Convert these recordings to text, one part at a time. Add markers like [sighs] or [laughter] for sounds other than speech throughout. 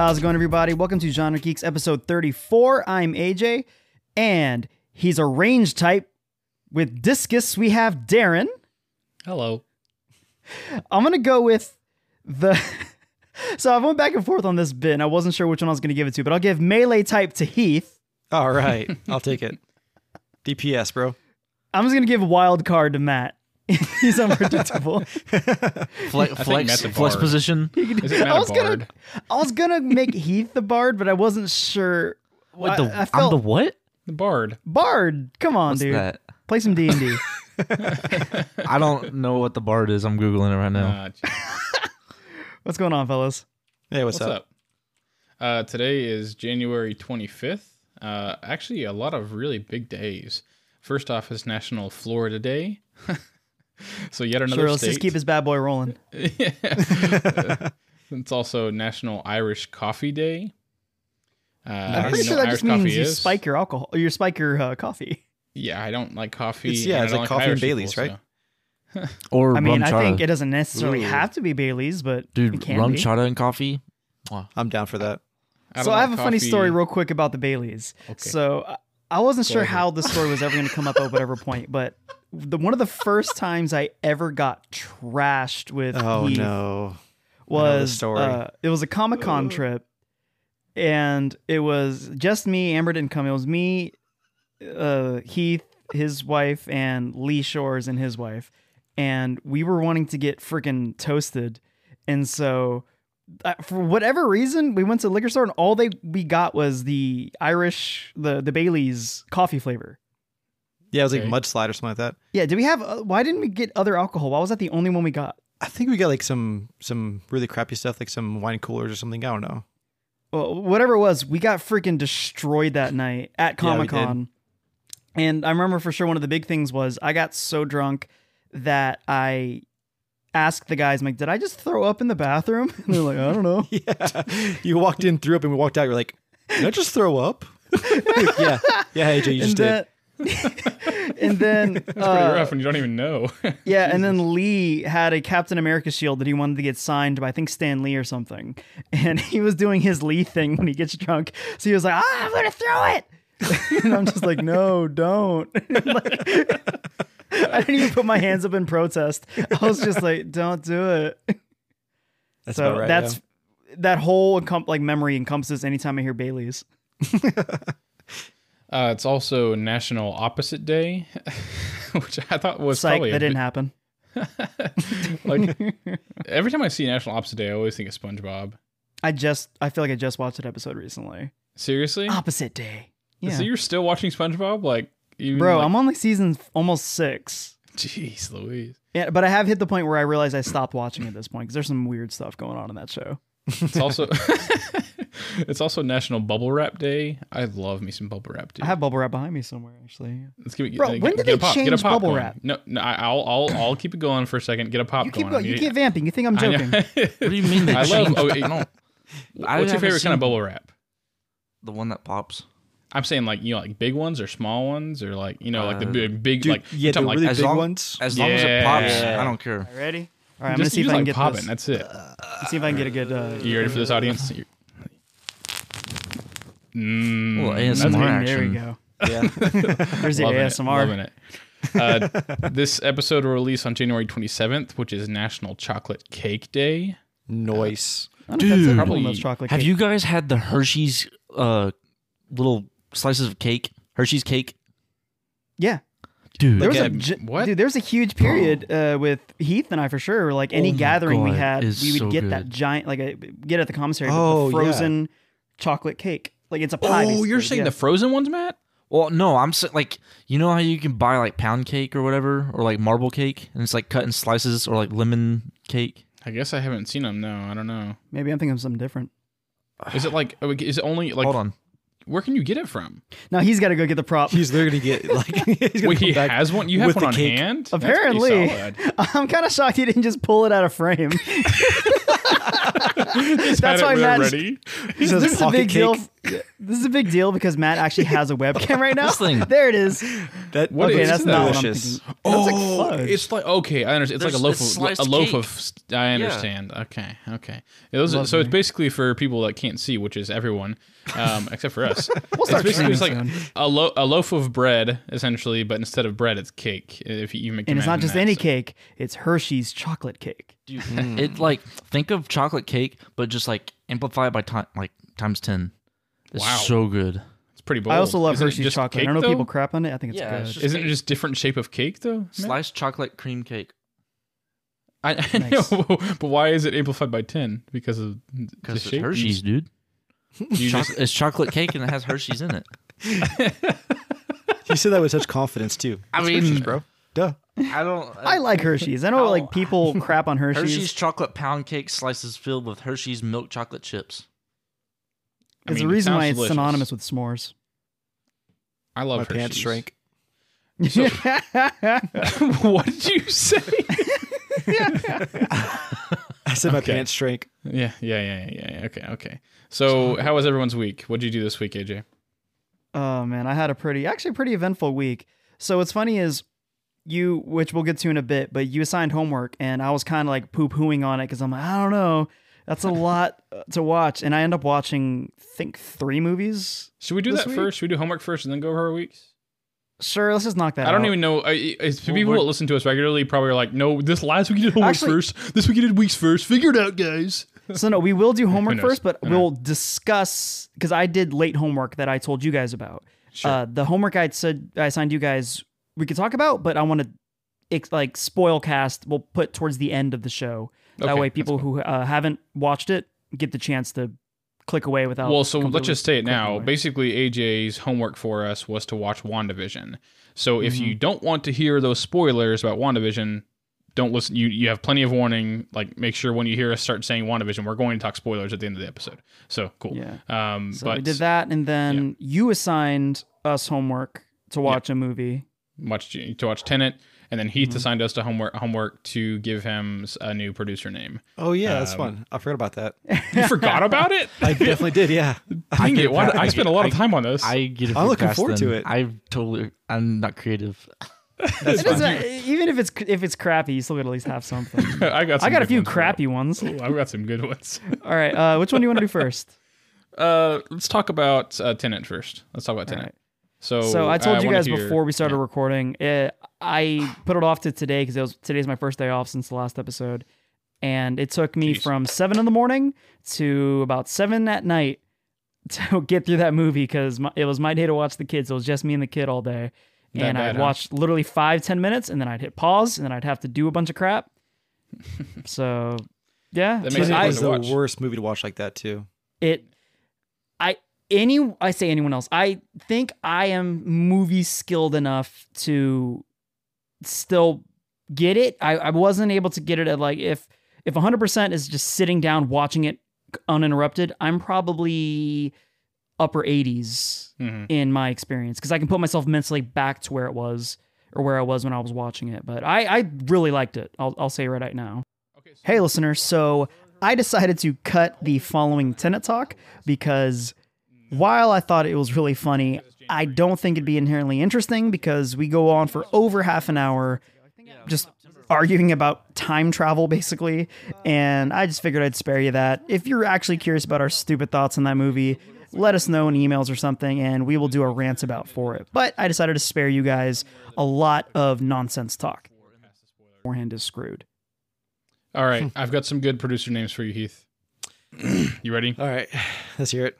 How's it going, everybody? Welcome to Genre Geeks episode 34. I'm AJ, and he's a range type. With Discus, we have Darren. Hello. I'm gonna go with the. [laughs] so I went back and forth on this bit, and I wasn't sure which one I was gonna give it to, but I'll give melee type to Heath. All right, I'll take it. DPS, bro. I'm just gonna give wild card to Matt. [laughs] he's unpredictable. [laughs] Fle- flex flex position. Is it Matt was gonna. I was gonna make Heath the bard, but I wasn't sure. What I- the? I I'm the what? The bard. bard. Come on, What's dude. that? Play some D and D. [laughs] I don't know what the bard is. I'm googling it right now. Gee, What's going on, fellas? Hey, what's, what's up? up? Uh, today is January 25th. Uh, actually, a lot of really big days. First off is National Florida Day. [laughs] so yet another Sure, let's state. just keep his bad boy rolling. [laughs] it's also National Irish Coffee Day. Uh, I I'm pretty sure that what just means you is. spike your alcohol, or you spike your uh, coffee. Yeah, I don't like coffee. It's- yeah, it's don't like coffee and Baileys, people, right? so- [laughs] Or I mean, rum I chata. think it doesn't necessarily Ooh. have to be Bailey's, but it Dude, can rum be. chata and coffee. I'm down for that. I so don't I have like a funny story, real quick, about the Baileys. Okay. So I- I wasn't sure how the story was ever going to come up at whatever point, but the one of the first times I ever got trashed with Oh Heath no. Know the was story. uh, it was a Comic Con trip, and it was just me. Amber didn't come. It was me, uh, Heath, his wife, and Lee Shores and his wife, and we were wanting to get freaking toasted, and so. Uh, for whatever reason, we went to the liquor store and all they we got was the Irish, the the Bailey's coffee flavor. Yeah, it was like Okay. mudslide or something like that. Yeah, did we have? Uh, why didn't we get other alcohol? Why was that the only one we got? I think we got like some some really crappy stuff, like some wine coolers or something. I don't know. well, whatever it was, we got freaking destroyed that night at Comic Con. and I remember for sure one of the big things was I got so drunk that I asked the guys, I'm like, did I just throw up in the bathroom? [laughs] And they're like, I don't know. [laughs] Yeah, you walked in, threw up, and we walked out. You're like, did I just throw up? [laughs] yeah, yeah. AJ, you just and did. then, and then It's pretty uh, rough when you don't even know. yeah, and then Lee had a Captain America shield that he wanted to get signed by I think Stan Lee or something, and he was doing his Lee thing when he gets drunk. So he was like, "Ah, I'm gonna throw it," and I'm just like, "No, don't." Like, [laughs] I didn't even put my hands up in protest. I was just like, "Don't do it." [laughs] That's so right. that's that whole encom- like memory encompasses anytime I hear Bailey's. [laughs] Uh, it's also National Opposite Day, which I thought was Psych, probably that didn't bit- happen. like every time I see National Opposite Day, I always think of SpongeBob. I just, I feel like I just watched an episode recently. Seriously, Opposite day. Yeah. so you're still watching SpongeBob? Like, Bro, like, I'm only like season almost six. jeez, Louise. Yeah, but I have hit the point where I realize I stopped watching at this point because there's some weird stuff going on in that show. It's also [laughs] [laughs] it's also National Bubble Wrap Day. I love me some bubble wrap. Dude. I have bubble wrap behind me somewhere actually. Let's give it. Bro, uh, when get- did get a they pop, get a change pop bubble going. wrap? No, no, I- I'll I'll I'll keep it going for a second. Get a pop You keep going. going. You keep vamping. You think I'm joking? [laughs] What do you mean they I love- changed? oh, I it- don't. I What's your favorite kind of bubble wrap? The one that pops. I'm saying like you know like big ones or small ones or like you know like the Uh, big big Dude, like yeah, the talking, like really as big long- ones. As long as it pops, Yeah. I don't care. All right, ready? All right, I'm gonna just, see you if I can like get popping. this. That's it. See if I can get a good. Uh, You ready for this audience? You're- [laughs] Mm, Well, ASMR action. There we go. Yeah. [laughs] There's the Loving it, ASMR. loving it. Uh, this episode will release on January 27th, which is National Chocolate Cake Day. Noise. I don't know if that's Dude. it. Probably- Almost chocolate Have cake. you guys had the Hershey's uh little slices of cake? Hershey's cake, Yeah, dude. there was a Okay, what? dude. There was a huge period uh, with Heath and I for sure. Like any Oh my gathering we God, had, it's we would so get that giant, like a get at the commissary, Oh, the yeah. frozen chocolate cake. Like it's a pie. Oh, you're basically. saying Yeah. the frozen ones, Matt? Well, no, I'm sa- like, you know how you can buy like pound cake or whatever, or like marble cake, and it's like cut in slices, or like lemon cake. I guess I haven't seen them. No, I don't know. Maybe I'm thinking of something different. Is it like? oh, Is it only like? Hold on. Where can you get it from? Now he's got to go get the prop. He's literally gonna get like. [laughs] He's gonna Wait, he back has one. You have one on cake. hand. Apparently. [laughs] I'm kind of shocked he didn't just pull it out of frame. [laughs] That's why it Matt- ready. He this is a pocket big deal. This is a big deal because Matt actually has a webcam right now. There it is. That What okay, is that's that? not what I'm delicious. thinking. Like Oh, it's like okay, I understand. It's like a loaf of sliced a loaf cake. of. I understand. Okay, okay. Those, so Lovely. it's basically for people that can't see, which is everyone, um, except for us. [laughs] We'll it's basically just like soon. a, lo- a loaf of bread, essentially, but instead of bread, it's cake. If you even and it's not just that, any so- cake; it's Hershey's chocolate cake. Dude, it like think of chocolate cake, but just like amplified by time like times ten. It's Wow. so good. It's pretty bold. I also love Isn't Hershey's chocolate. Cake, I don't know though? people crap on it. I think it's Yeah, good. it's Isn't it just different shape of cake though? Matt? Sliced chocolate cream cake I, [laughs] I Nice. know, [laughs] but why is it amplified by ten? Because of the because it's shape. Hershey's, dude. [laughs] You just- it's chocolate cake and it has Hershey's in it. You said that with such confidence too. I It's mean- Hershey's, bro. Duh. I don't. Uh, I like Hershey's. I know How- like people crap on Hershey's. Hershey's chocolate pound cake slices filled with Hershey's milk chocolate chips. I There's mean, a it reason why it's delicious. synonymous with s'mores. I love My Hershey's. pants shrank. [laughs] [laughs] what did you say? I said my Okay. pants shrank. yeah, yeah, yeah, yeah, yeah. Okay, okay. So, how was everyone's week? What did you do this week, AJ? Oh man, I had a pretty, actually pretty eventful week. So what's funny is you, which we'll get to in a bit, but you assigned homework, and I was kind of like poo pooing on it because I'm like, I don't know, that's a [laughs] lot uh, to watch, and I end up watching, I think three movies. Should we do that week? first? Should we do homework first and then go over our weeks? Sure, let's just knock that. Out. I don't out. even know. I, it's, Well, people we're- that listen to us regularly probably are like, "No, this last week you did homework Actually- first. This week you did weeks first. Figure it out, guys." So no, we will do [laughs] homework first, but we'll discuss because I did late homework that I told you guys about. Sure. Uh, the homework I said I assigned you guys we could talk about, but I want to like spoil cast. We'll put towards the end of the show. That Okay, way, people cool. who uh, haven't watched it get the chance to click away without. well, so let's just say it now. away. Basically, AJ's homework for us was to watch WandaVision. So if Mm-hmm. you don't want to hear those spoilers about WandaVision, don't listen. You you have plenty of warning. Like make sure when you hear us start saying WandaVision, we're going to talk spoilers at the end of the episode. So cool. Yeah. Um, So but we did that, and then you assigned us homework to watch a movie. watch to watch Tenet, and then Heath Mm-hmm. assigned us to homework homework to give him a new producer name. Oh yeah, that's Um, fun. I forgot about that. [laughs] You forgot about it? I definitely did. Yeah. [laughs] Dang get it! Why, pa- I I spent a get- lot of time on this. I get. I'm looking forward to it. I totally. I'm not creative. [laughs] That's It doesn't- even if it's if it's crappy, you still got to at least have something. [laughs] I got. Some I got a few ones for crappy ones. Ooh, I've got some good ones. [laughs] All right, uh, which one do you want to do first? Uh, let's talk about uh, Tenet first. Let's talk about Tenet. Right. So, So I told you guys hear- before we started yeah. recording. Uh, I put it off to today because it was today's my first day off since the last episode, and it took me Jeez. from seven in the morning to about seven at night to get through that movie because it was my day to watch the kids. It was just me and the kid all day, That and bad, I'd huh? watch literally five ten minutes, and then I'd hit pause, and then I'd have to do a bunch of crap. [laughs] so, yeah, That makes it It was the watch. worst movie to watch like that too. it i any i say anyone else i think i am movie skilled enough to still get it i, I wasn't able to get it at like if if 100% is just sitting down watching it uninterrupted i'm probably upper 80s Mhm. in my experience because i can put myself mentally back to where it was or where i was when i was watching it but i i really liked it i'll, I'll say right now Okay, so- Hey, listeners. So I decided to cut the following Tenet talk because while I thought it was really funny, I don't think it'd be inherently interesting because we go on for over half an hour just arguing about time travel, basically. And I just figured I'd spare you that. If you're actually curious about our stupid thoughts on that movie, let us know in emails or something, and we will do a rant about for it. But I decided to spare you guys a lot of nonsense talk. Beforehand is screwed. All right, [laughs] I've got some good producer names for you, Heath. [clears throat] you ready? All right, let's hear it.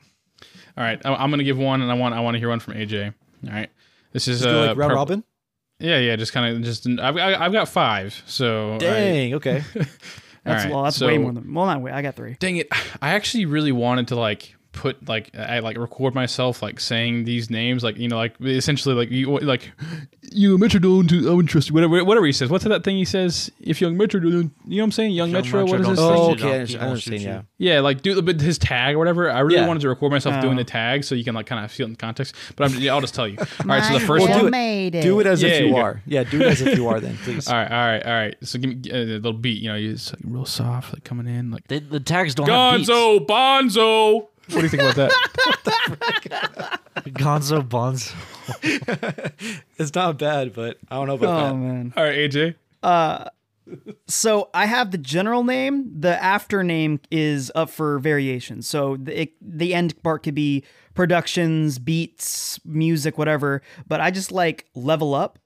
All right, I- I'm gonna give one, and I want I want to hear one from AJ. All right, this is Let's uh, like round per- robin. Yeah, yeah, just kind of just I've I- I've got five. So I- Dang. Okay. [laughs] That's right, well, that's so- way more than well, not way. I got three. dang it, I actually really wanted to like put like I like record myself like saying these names like you know like essentially like you like you Metro don't I'm interested whatever whatever he says what's that thing he says if young Metro don't you know what I'm saying young, Young Metro, Metro what is don't thing? Oh, you, okay, don't- I he understand, I won't shoot you. Yeah. Yeah, like do the but his tag or whatever. I really Yeah. wanted to record myself doing Oh. the tag so you can like kind of feel it in context. But I'm, yeah, I'll just tell you. [laughs] All right, so the first Well, one. do it. made Do it as Yeah, if you you are. Yeah, do it as if you are. Then please. [laughs] All right, all right, all right. So give me uh, a little beat. You know, it's like real soft, like coming in, like They, the tags don't have beats. Gonzo, Bonzo. What do you think about that? [laughs] Gonzo Bonzo. [laughs] It's not bad, but I don't know about Oh that. man. all right, AJ. Uh, So I have the general name. The after name is up for variation. So the it, the end part could be productions, beats, music, whatever. But I just like level up,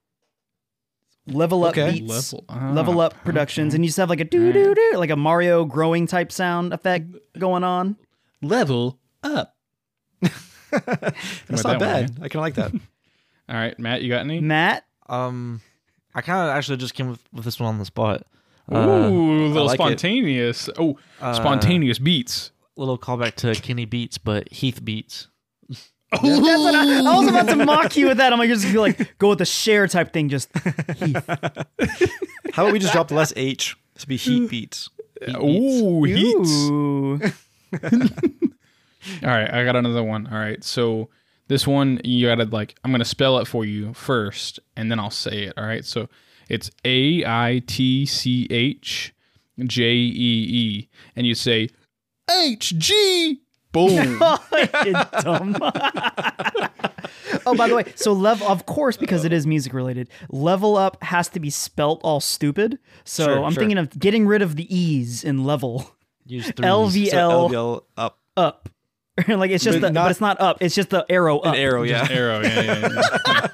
level up Okay. beats, Level- ah, level up productions, and you just have like a doo doo doo, like a Mario growing type sound effect going on. Level up. [laughs] That's not that one, bad. I kind of like that. [laughs] All right, Matt, you got any? Matt, Um, I kind of actually just came with, with this one on the spot. Ooh, Uh, a little like it. spontaneous. Oh, Uh, spontaneous beats. little callback to Kenny Beats, but Heath Beats. [laughs] that's what I, I was about to mock you with that. I'm like, you're just gonna be like go with the share type thing. Just How about we just drop the less H to be heat beats? Ooh, heats. Ooh. [laughs] All right, I got another one. All right, so this one you gotta like I'm gonna spell it for you first, and then I'll say it. All right, so it's A I T C H J E E, and you say H G. Boom. [laughs] Oh, dumb. [laughs] oh, by the way, so level, of course, because it is music related, level up has to be spelt all stupid. So Sure, I'm sure. thinking of getting rid of the e's in level Use threes. LVL So LVL up. up. [laughs] like it's just But the, not- but it's not up. It's just the arrow up. An arrow, yeah. Arrow. Yeah, yeah, yeah.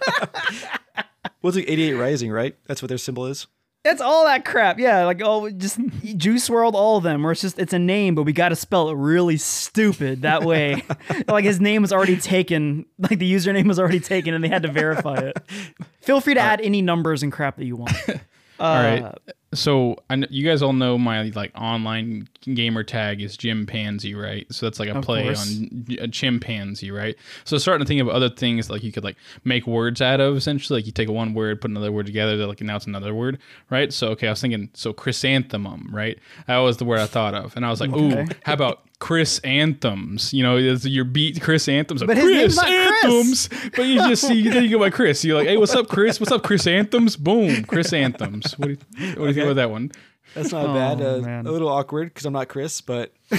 [laughs] What's like 88 Rising, right? That's what their symbol is. It's all that crap. Yeah, like oh, just Juice WRLD, all of them. Where it's just it's a name, but we got to spell it really stupid. That [laughs] way, like his name was already taken, like the username was already taken, and they had to verify it. Feel free to add any numbers and crap that you want. Uh, All right. So I you guys all know my like online gamer tag is chimpanzee, right? So that's like a Of play course. on a chimpanzee, right? So starting to think of other things like you could like make words out of essentially. Like you take one word, put another word together, they're like now it's another word, right? So okay, I was thinking so chrysanthemum, right? That was the word I thought of, and I was like, Okay. ooh, how about Chris anthems? You know, it's your beat Chris anthems. But his name's not Chris. anthems. But you just see then you go by Chris. You're like, hey, what's up, Chris? What's up, Chris anthems? Boom, Chris anthems. What do you, what do you think about that one? That's not Oh, bad. Uh, a little awkward because I'm not Chris, but [laughs]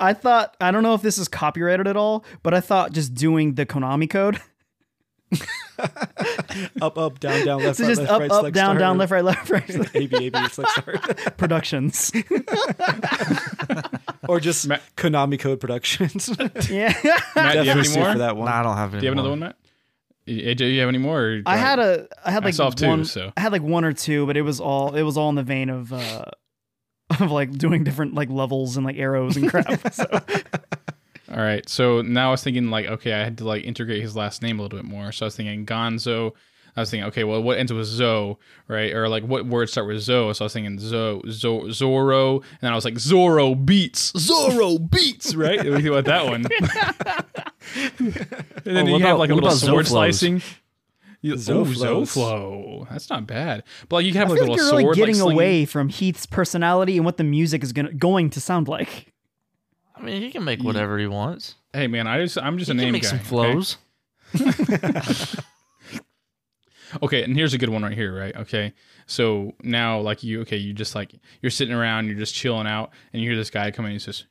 I thought I don't know if this is copyrighted at all, but I thought just doing the Konami code, [laughs] up, up, down, down, left, so right, just left, up, right, up, select down, start, down, left, right, left, right, [laughs] A, B, A, B, select start. [laughs] productions. or just Ma- Konami Code Productions. yeah, Matt, do you have Definitely any more? for that one. Nah, I don't have any. Do you have another one, Matt? AJ, do you have any more? or I had a, I had I like saw two, one, so. I had like one or two, but it was all, it was all in the vein of, uh, of like doing different like levels and like arrows and crap. so All right. So now I was thinking like, okay, I had to like integrate his last name a little bit more. So I was thinking Gonzo. I was thinking, okay, well, what ends with Zo, right? Or like, what words start with Zo? So I was thinking Zo, Zo, Zorro, and then I was like, Zorro beats, Zorro beats, [laughs] right? What do think about that one? [laughs] and then Oh, you what have like a little sword Zoflos? slicing. You, Zoflos. Ooh, Zoflo. That's not bad. But like, you can I have like feel a like you're really getting like, away from Heath's personality and what the music is gonna going to sound like. I mean, he can make whatever he wants. Hey man, I just I'm just He a can name make guy. some okay? flows. [laughs] Okay, and here's a good one right here, right? Okay. So now like you okay, you just like you're sitting around, you're just chilling out, and you hear this guy come in and he says,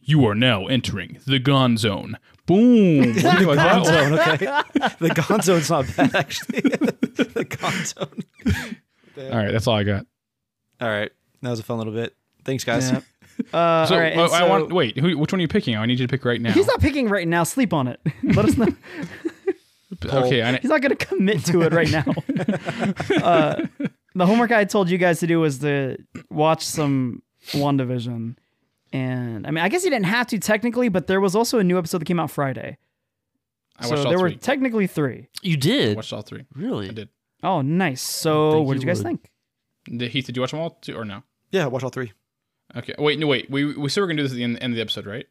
You are now entering the Gon Zone. Boom. [laughs] What do you think about that one? Gonzone, okay. the Gonzone's not bad, actually. [laughs] the Gonzone. All right, that's all I got. All right. That was a fun little bit. Thanks, guys. Yeah. Uh, [laughs] So, all right, and uh, I want wait, who, which one are you picking? I need you to pick right now. He's not picking right now. Sleep on it. [laughs] Let us know. [laughs] okay, I, He's not going to commit to it right now. uh, the homework I told you guys to do was to watch some WandaVision. And I mean, I guess you didn't have to technically, but there was also a new episode that came out Friday. I so watched all there three. were technically three. You I did watched all three. really? I did. Oh, nice. So, what did you you guys would. think? Did, Heath, did you watch them all too, or no? Yeah, watch all three. Okay. Wait, no, wait. We we said we're gonna do this at the end, end of the episode, right?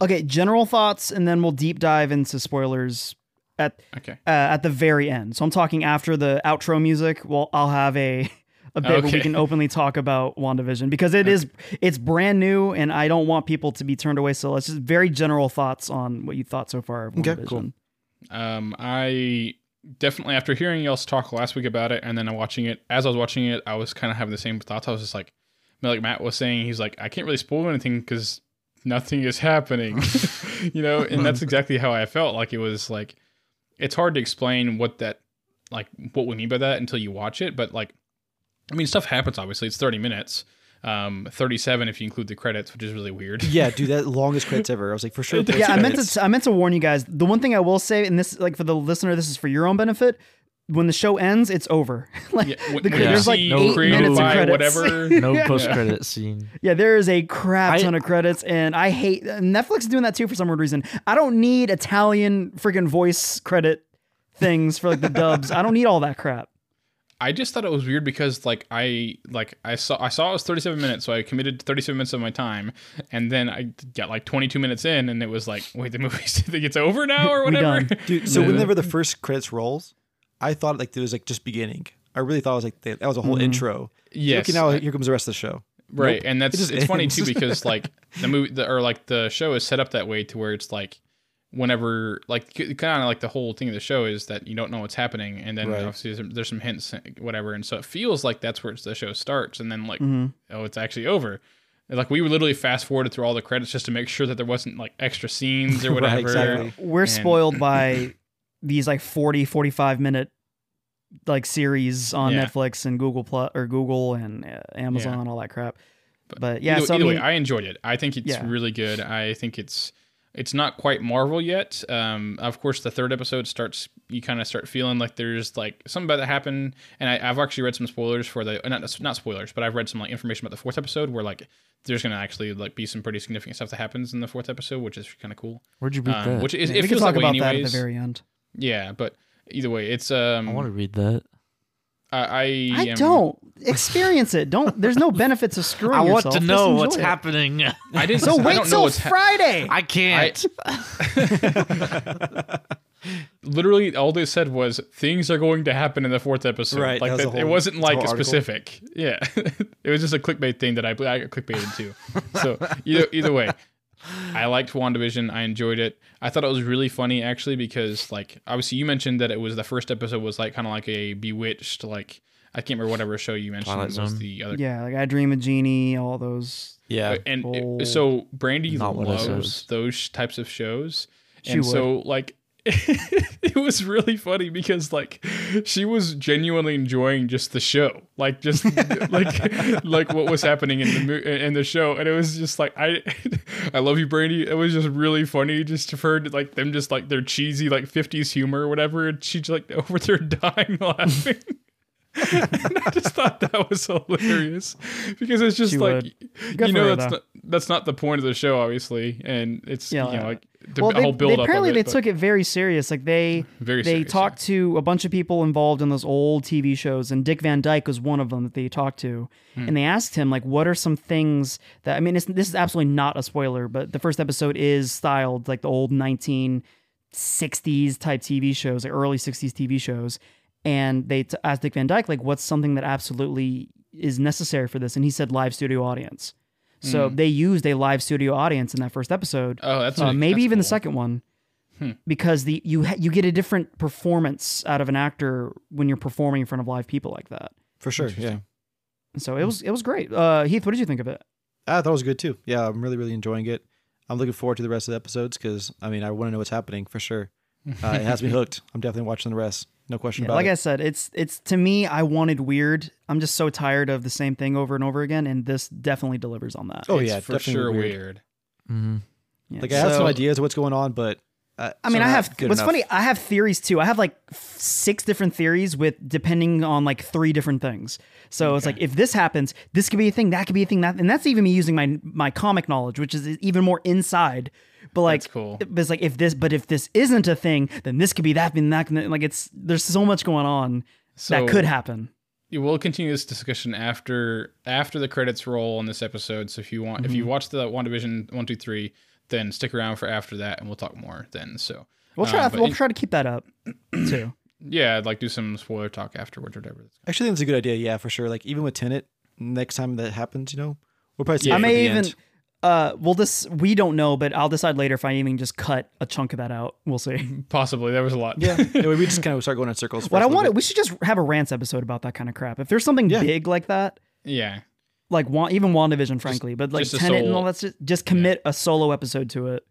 Okay, general thoughts, and then we'll deep dive into spoilers at Okay. uh, at the very end. So I'm talking after the outro music. Well, I'll have a a bit where we can openly talk about WandaVision because it is it's brand new, and I don't want people to be turned away. So let's just very general thoughts on what you thought so far of Okay, cool. Um, I definitely after hearing y'all's talk last week about it, and then I'm watching it. As I was watching it, I was kind of having the same thoughts. I was just like, like Matt was saying, he's like, I can't really spoil anything because nothing is happening, [laughs] [laughs] you know. And that's exactly how I felt. Like it was like, it's hard to explain what that, like, what we mean by that until you watch it. But like, I mean, stuff happens. Obviously, it's thirty minutes. Um, thirty-seven if you include the credits, which is really weird. [laughs] Yeah, dude, that longest credits ever. I was like, for sure. Yeah, I meant to I meant to warn you guys. The one thing I will say, and this like for the listener, this is for your own benefit. When the show ends, it's over. [laughs] like Yeah, the, when you there's like no eight created minutes of credits. whatever. [laughs] No Yeah. post credit scene. Yeah, there is a crap I- ton of credits, and I hate Netflix is doing that too for some weird reason. I don't need Italian freaking voice credit things for like the dubs. I don't need all that crap. I just thought it was weird because like I like I saw I saw it was 37 minutes, so I committed 37 minutes of my time, and then I got like 22 minutes in, and it was like, wait, the movie's [laughs] think it's over now or whatever. Dude, so whenever the first credits rolls, I thought like it was like just beginning. I really thought it was like that was a whole intro. yes, Okay, now here comes the rest of the show. right, Nope. and that's It just it's funny too because [laughs] like the movie the, or like the show is set up that way to where it's like whenever like kind of like the whole thing of the show is that you don't know what's happening and then Right. obviously there's, there's some hints whatever and so it feels like that's where the show starts and then like Mhm. oh it's actually over like we were literally fast forwarded through all the credits just to make sure that there wasn't like extra scenes or [laughs] Right, whatever exactly. We're And- spoiled by [clears throat] [clears throat] these like 40, 45 minute like series on Yeah. Netflix and Google Plus or Google and uh, Amazon, all that crap. But, yeah, either, so I mean, way, I enjoyed it. I think it's Yeah. really good. I think it's it's not quite Marvel yet. Um, of course, the third episode starts. You kind of start feeling like there's like something about that happened. And I, I've actually read some spoilers for the not not spoilers, but I've read some like information about the fourth episode where like there's gonna actually like be some pretty significant stuff that happens in the fourth episode, which is kind of cool. Where'd you read Um, that? which is yeah, it we can talk that way about that at the very end. Yeah, but either way, it's um. I want to read that. I I, I am- don't experience it. Don't. There's no benefits of screwing I want yourself. to know what's it. happening. I didn't. So I wait till what's hap- Friday. I can't. literally all they said was things are going to happen in the fourth episode. Right, Like that was that, the it wasn't like whole specific. Yeah, [laughs] it was just a clickbait thing that I I got clickbaited too. So either either way, I liked WandaVision. I enjoyed it. I thought it was really funny actually because like obviously you mentioned that it was the first episode was like kind of like a Bewitched like I can't remember whatever show you mentioned Twilight was Zone. the other. yeah, like I Dream of Jeannie, all those. Yeah. And it- so Brandy Not what I said. loves those types of shows. She and would. so like [laughs] it was really funny because like she was genuinely enjoying just the show like just [laughs] like like what was happening in the mo- in the show. And it was just like i [laughs] i love you brandy. It was just really funny just to her like them just like their cheesy like 50s humor or whatever. And she's like over there dying laughing. And I just thought that was hilarious because it's just She like you know that's not, that's not the point of the show obviously. And it's Yeah, you know like the well, they, whole build they, apparently they it, but took it very serious. Like they very they serious, talked to a bunch of people involved in those old TV shows, and Dick Van Dyke was one of them that they talked to, Hmm. and they asked him like, "What are some things that I mean? It's, this is absolutely not a spoiler, but the first episode is styled like the old 1960s type TV shows, like early 60s TV shows." And they t- asked Dick Van Dyke like, "What's something that absolutely is necessary for this?" And he said, "Live studio audience." So they used a live studio audience in that first episode. Hmm. Oh, that's Uh, really- maybe that's even the second one Hmm. because the you ha- you get a different performance out of an actor when you're performing in front of live people like that. For sure. Yeah. So it was it was great. Uh, Heath, what did you think of it? I thought it was good too. Yeah, I'm really, really enjoying it. I'm looking forward to the rest of the episodes because I mean, I want to know what's happening for sure. Uh, it has me [laughs] hooked. I'm definitely watching the rest. No question Yeah, about like it. Like I said, it's it's to me. I wanted weird. I'm just so tired of the same thing over and over again, and this definitely delivers on that. oh It's yeah, for definitely sure weird. weird. hmm Yeah, Like I have some ideas of what's going on, but uh, I mean, some I have. good What's enough. funny, I have theories too. I have like six different theories with depending on like three different things. So it's like if this happens, this could be a thing, that could be a thing, that, and that's even me using my my comic knowledge, which is even more inside. But like, That's cool. But it's like if this, but if this isn't a thing, then this could be that, and that. And like it's there's so much going on So that could happen. you will continue this discussion after after the credits roll on this episode. So if you want, if you watch the WandaVision one two three, then stick around for after that, and we'll talk more then. So We'll try. Um, but we'll in- try to keep that up [clears throat] too. yeah, I'd like do some spoiler talk afterwards or whatever. Actually, I think it's a good idea. Yeah, for sure. Like even with Tenet, next time that happens, you know, we'll probably see. Yeah. I at may the even. end. Uh, we'll this we don't know, but I'll decide later if I even just cut a chunk of that out. We'll see. [laughs] Possibly there was a lot. Yeah, anyway, [laughs] we just kind of start going in circles. for What a I little want, bit. we should just have a rants episode about that kind of crap. If there's something Yeah. big like that, yeah. like Wa- even Wandavision, frankly, but like just a Tenet and all that's just, just commit a solo episode to it.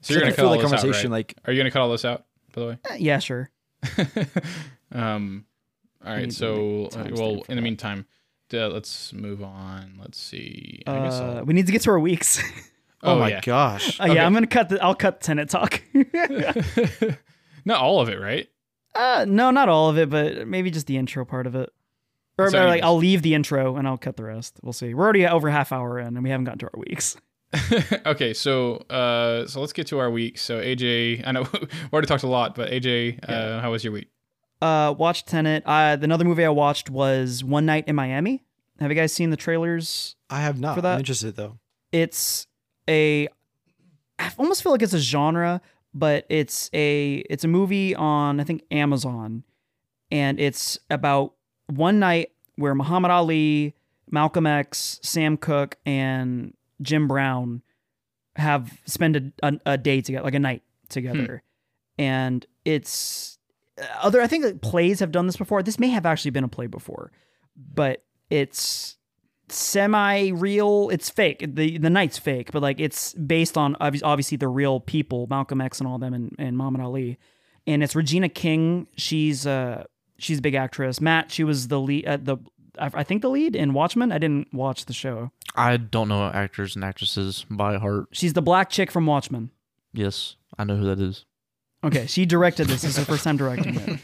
So you're gonna feel cut all like this out, conversation, right? like Are you gonna cut all this out? By the way. Eh, yeah, sure. [laughs] um. All need right. to So, well, in the that. Meantime, uh, let's move on. Let's see. Uh, we need to get to our weeks. [laughs] oh, my yeah. gosh, Uh, Okay. Yeah, I'm gonna cut the. I'll cut Tenet talk. [laughs] [laughs] Not all of it, right? uh, no, not all of it, but maybe just the intro part of it. Or, So or, like. I'll leave the intro and I'll cut the rest. We'll see. We're already over half hour in, and we haven't gotten to our weeks. okay, so uh, so let's get to our week. So AJ, I know we already talked a lot, but AJ, uh, how was your week? Uh, watched Tenet. Uh, another movie I watched was One Night in Miami. Have you guys seen the trailers? I have not. for that- I'm interested though. It's a. I almost feel like it's a genre, but it's a it's a movie on I think Amazon, and it's about one night where Muhammad Ali, Malcolm X, Sam Cooke, and Jim Brown have spent a, a, a day together, like a night together, and it's other. I think plays have done this before. This may have actually been a play before, but it's semi real. It's fake. The the night's fake, but like it's based on obviously the real people, Malcolm X and all them, and, and Muhammad Ali. And it's Regina King. She's uh she's a big actress. Matt, she was the lead. Uh, the I I think the lead in Watchmen. I didn't watch the show. I don't know actors and actresses by heart. She's the black chick from Watchmen. Yes, I know who that is. Okay, she directed this. This is her first time directing it.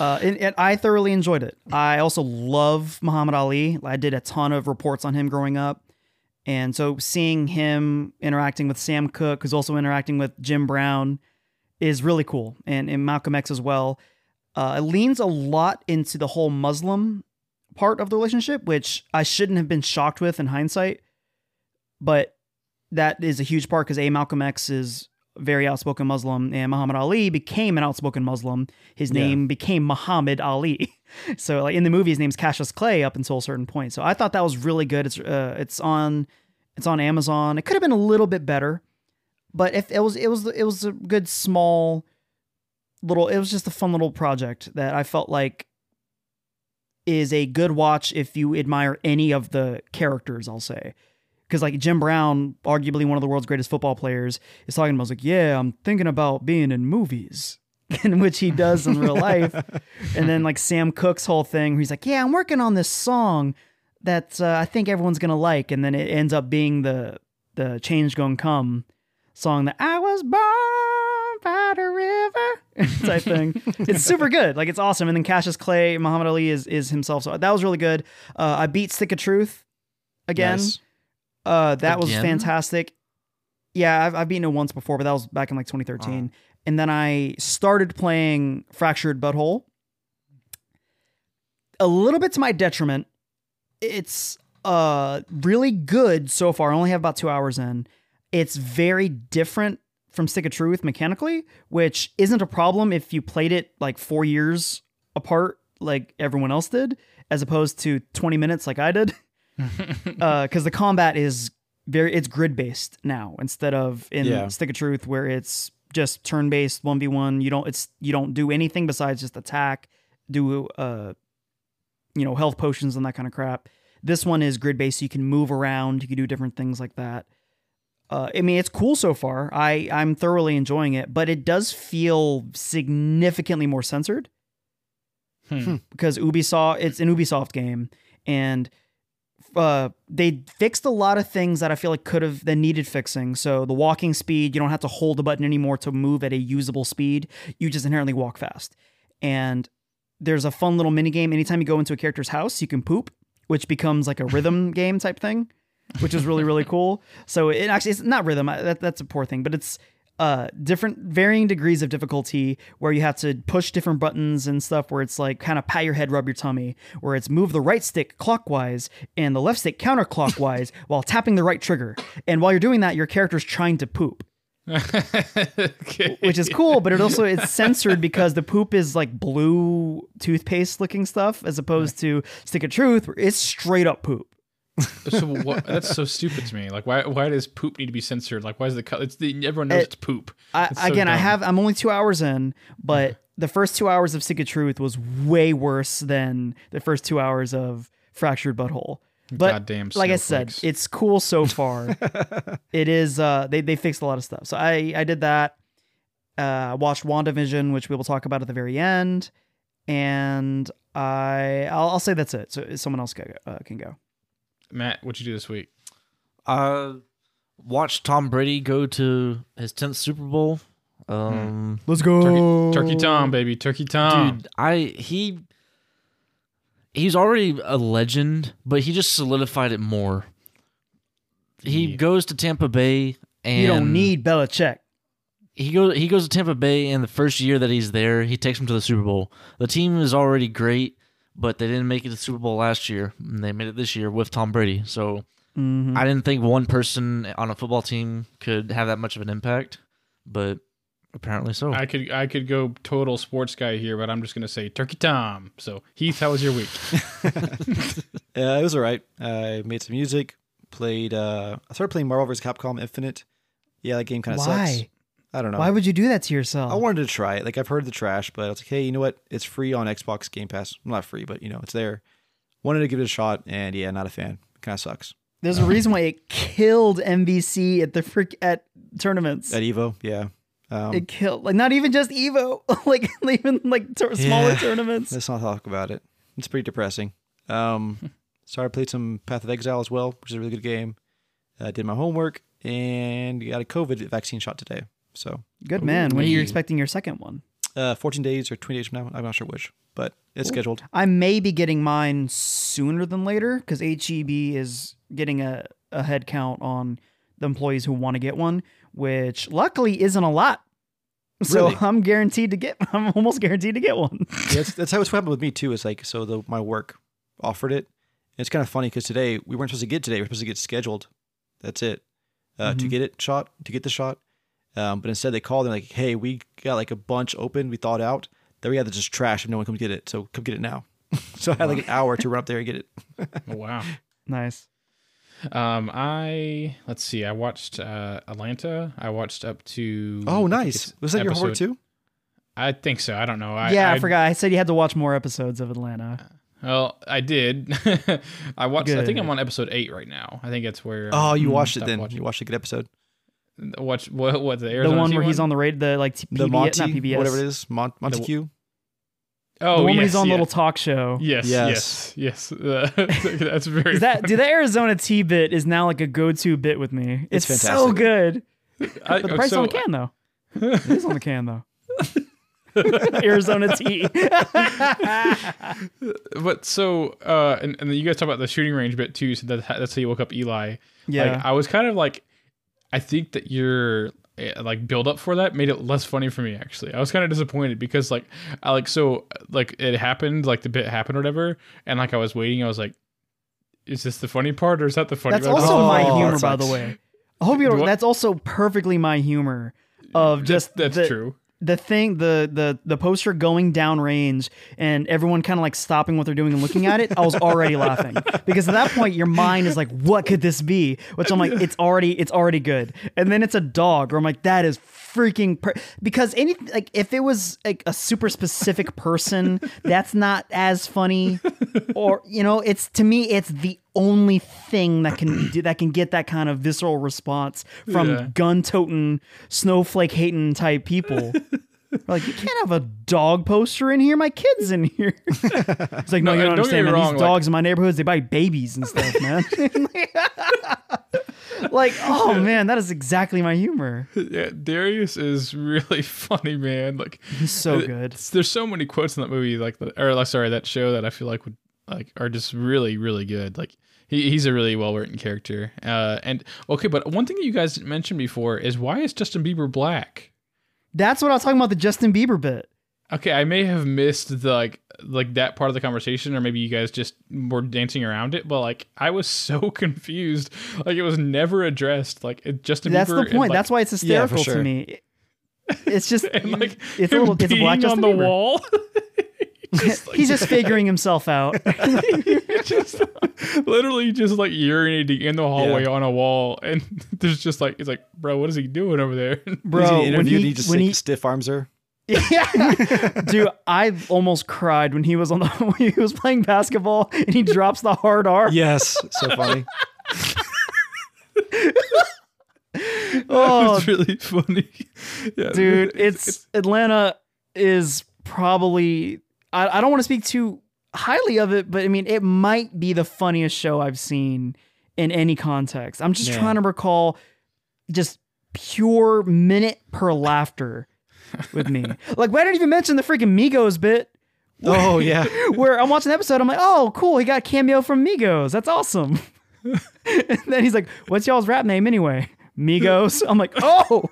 Uh, and, and I thoroughly enjoyed it. I also love Muhammad Ali. I did a ton of reports on him growing up. And so seeing him interacting with Sam Cooke, who's also interacting with Jim Brown, is really cool. And, and Malcolm X as well. Uh, it leans a lot into the whole Muslim part of the relationship, which I shouldn't have been shocked with in hindsight. But that is a huge part because A, Malcolm X is very outspoken Muslim, and Muhammad Ali became an outspoken Muslim. His Yeah. name became Muhammad Ali. [laughs] so, like in the movie, his name's Cassius Clay up until a certain point. So, I thought that was really good. It's uh, it's on it's on Amazon. It could have been a little bit better, but if it was it was it was a good small little. It was just a fun little project that I felt like is a good watch if you admire any of the characters. I'll say because like Jim Brown, arguably one of the world's greatest football players, is talking about like, yeah, I'm thinking about being in movies, [laughs] in which he does in real life. and then like Sam Cooke's whole thing, where he's like, yeah, I'm working on this song that uh, I think everyone's gonna like, and then it ends up being the the Change Gonna Come song that I was born by the river [laughs] type thing. it's [laughs] super good, like it's awesome. And then Cassius Clay, Muhammad Ali is is himself, so that was really good. Uh, I beat Stick of Truth again. Nice. Uh, that was fantastic. Yeah, I've, I've beaten it once before, but that was back in like 2013. And then I started playing Fractured But Whole. A little bit to my detriment. It's uh really good so far. I only have about two hours in. It's very different from Stick of Truth mechanically, which isn't a problem if you played it like four years apart, like everyone else did, as opposed to 20 minutes like I did [laughs] [laughs] because the combat is very it's grid based now instead of in Yeah. Stick of Truth where it's just turn based one v one. You don't it's you don't do anything besides just attack, do uh you know health potions and that kind of crap. This one is grid based, so you can move around, you can do different things like that. Uh, I mean, it's cool so far. I I'm thoroughly enjoying it, but it does feel significantly more censored Hmm. because Ubisoft it's an Ubisoft game and uh they fixed a lot of things that I feel like could have that needed fixing. So the walking speed, you don't have to hold the button anymore to move at a usable speed. You just inherently walk fast. And there's a fun little mini game. Anytime you go into a character's house, you can poop, which becomes like a rhythm [laughs] game type thing, which is really really cool. So it actually it's not rhythm. That, that's a poor thing, but it's uh different varying degrees of difficulty where you have to push different buttons and stuff where it's like kind of pat your head rub your tummy where it's move the right stick clockwise and the left stick counterclockwise [laughs] while tapping the right trigger. And while you're doing that your character's trying to poop. Okay. [laughs] which is cool but it also it's censored because the poop is like blue toothpaste looking stuff as opposed to stick of truth. It's straight up poop so what, that's so stupid to me. Like, why why does poop need to be censored? Like, why is the cut? It's the, everyone knows It- it's poop. I, It's so again, I have. I'm only two hours in, but the first two hours of Stick of Truth was way worse than the first two hours of Fractured But Whole. But Goddamn like I said, it's cool so far. [laughs] it is. Uh, they they fixed a lot of stuff. So I I did that. Uh, I watched WandaVision, which we will talk about at the very end, and I I'll, I'll say that's it. So someone else go, uh, can go. Matt, what you do this week? Uh, watched Tom Brady go to his tenth Super Bowl. Um, Let's go, Turkey Tom, baby, Turkey Tom. dude, I he he's already a legend, but he just solidified it more. He Yeah. goes to Tampa Bay, and You don't need Belichick. he goes he goes to Tampa Bay and the first year that he's there, he takes him to the Super Bowl. The team is already great, but they didn't make it to the Super Bowl last year. And they made it this year with Tom Brady. So Mhm. I didn't think one person on a football team could have that much of an impact, but apparently so. I could I could go total sports guy here, but I'm just gonna say Turkey Tom. So Heath, how was your week? [laughs] [laughs] Yeah, it was alright. I made some music, played. uh I started playing Marvel vs. Capcom Infinite. Yeah, that game kind of sucks. I don't know. Why would you do that to yourself? I wanted to try it. Like I've heard the trash, but I was like, hey, you know what? It's free on Xbox Game Pass. Well, not free, but you know, it's there. Wanted to give it a shot, and yeah, not a fan. Kind of sucks. There's a reason why it killed MVC at the frick at tournaments. At Evo, yeah. Um, it killed like not even just Evo, [laughs] like [laughs] even like tur- smaller Yeah. tournaments. let's not talk about it. It's pretty depressing. Um, [laughs] so I played some Path of Exile as well, which is a really good game. I did my homework and got a COVID vaccine shot today. So Good man. When are you expecting your second one? uh, 14 days or 20 days from now. I'm not sure which, but it's scheduled. I may be getting mine sooner than later because HEB is getting a, a head count on the employees who want to get one, which luckily isn't a lot. [laughs] So Really? I'm guaranteed to get. [laughs] I'm almost guaranteed to get one. Yeah, that's, [laughs] that's how it's happened with me too. Is like so the my work offered it. It's kind of funny because today we weren't supposed to get today. We are supposed to get scheduled. That's it uh, to Mhm. get it shot to get the shot. Um, but instead they called and like, hey, we got like a bunch open. We thought out. Then we had to just trash if no one comes get it. So come get it now. [laughs] so I had like an hour to run up there and get it. [laughs] Oh, wow. nice. Um, I let's see. I watched uh, Atlanta. I watched up to. Oh, nice. it's Was that your homework episode- too? I think so. I don't know. I, yeah, I, I forgot. I said you had to watch more episodes of Atlanta. Well, I did. [laughs] I watched. I think I'm on episode eight right now. I think it's where. Oh, you Mm, watched it then. watching. You watched a good episode. Watch what? What the Arizona The one T where he's on the raid, the like t- The PBS, Monty, not PBS, whatever it is, Mon- Montague. Oh, the one yes, where he's on yeah. little talk show. Yes, Yes. yes, yes. Uh, [laughs] that's very. Is that funny. dude? The Arizona Tea bit is now like a go-to bit with me. It's, It's so good. [laughs] I, But the price so, on the can though. [laughs] it is on the can though. Arizona Tea. But so, uh, and, and then you guys talk about the shooting range bit too. So that that's how you woke up Eli. yeah. Like, I was kind of like, I think that your eh, like build up for that made it less funny for me. Actually, I was kind of disappointed because like I like so like it happened like the bit happened or whatever, and like I was waiting. I was like, is this the funny part or is that the funny? that's part? also Oh, my humor, by the way. I hope you don't. That's also perfectly my humor of just that's the, true. The thing the the the poster going down range and everyone kind of like stopping what they're doing and looking at it i was already laughing. Because at that point your mind is like what could this be? Which i'm like it's already it's already good. And then it's a dog where i'm like that is freaking per-. because any like if it was like a super specific person that's not as funny. Or you know it's to me it's the only thing that can do that can get that kind of visceral response from Yeah. gun toting snowflake hating type people. [laughs] Like you can't have a dog poster in here. My kid's in here. It's like no, No, you don't don't understand man. wrong, these like- dogs in my neighborhoods they bite babies and stuff man. [laughs] Like oh man that is exactly my humor. [laughs] Yeah, Darius is really funny, man. Like he's so it- good. There's so many quotes in that movie, like the, or like sorry, that show that I feel like would like are just really really good. Like He, he's a really well written character. Uh, and okay, but one thing that you guys mentioned before is why is Justin Bieber black? That's what I was talking about the Justin Bieber bit. Okay, I may have missed the like like that part of the conversation, or maybe you guys just were dancing around it. But like, I was [laughs] so confused. Like, it was never addressed. Like, it, Justin That's Bieber. the point. like, That's why it's Yeah, hysterical sure. to me. It's just [laughs] and like it's a little it's a black Justin on the Bieber. wall. [laughs] [laughs] Just, [laughs] like, He's just figuring himself out. [laughs] just literally just like urinating in the hallway Yeah. on a wall, and there's just like it's like, bro, what is he doing over there? Bro, He's when he, he just when like, he stiff arms her. yeah, dude, I almost cried when he was on the when he was playing basketball and he drops the hard R. Yes, so funny. Oh, it's really funny, yeah, dude, it's Atlanta is probably I, I don't want to speak too highly of it, but I mean it might be the funniest show I've seen in any context. I'm just Man. trying to recall just pure minute per laughter with me. [laughs] like, why didn't even mention the freaking Migos bit? Oh [laughs] yeah. where I'm watching the episode, I'm like, oh, cool, he got a cameo from Migos. That's awesome. [laughs] and then he's like, what's y'all's rap name anyway? Migos. I'm like, [laughs] oh,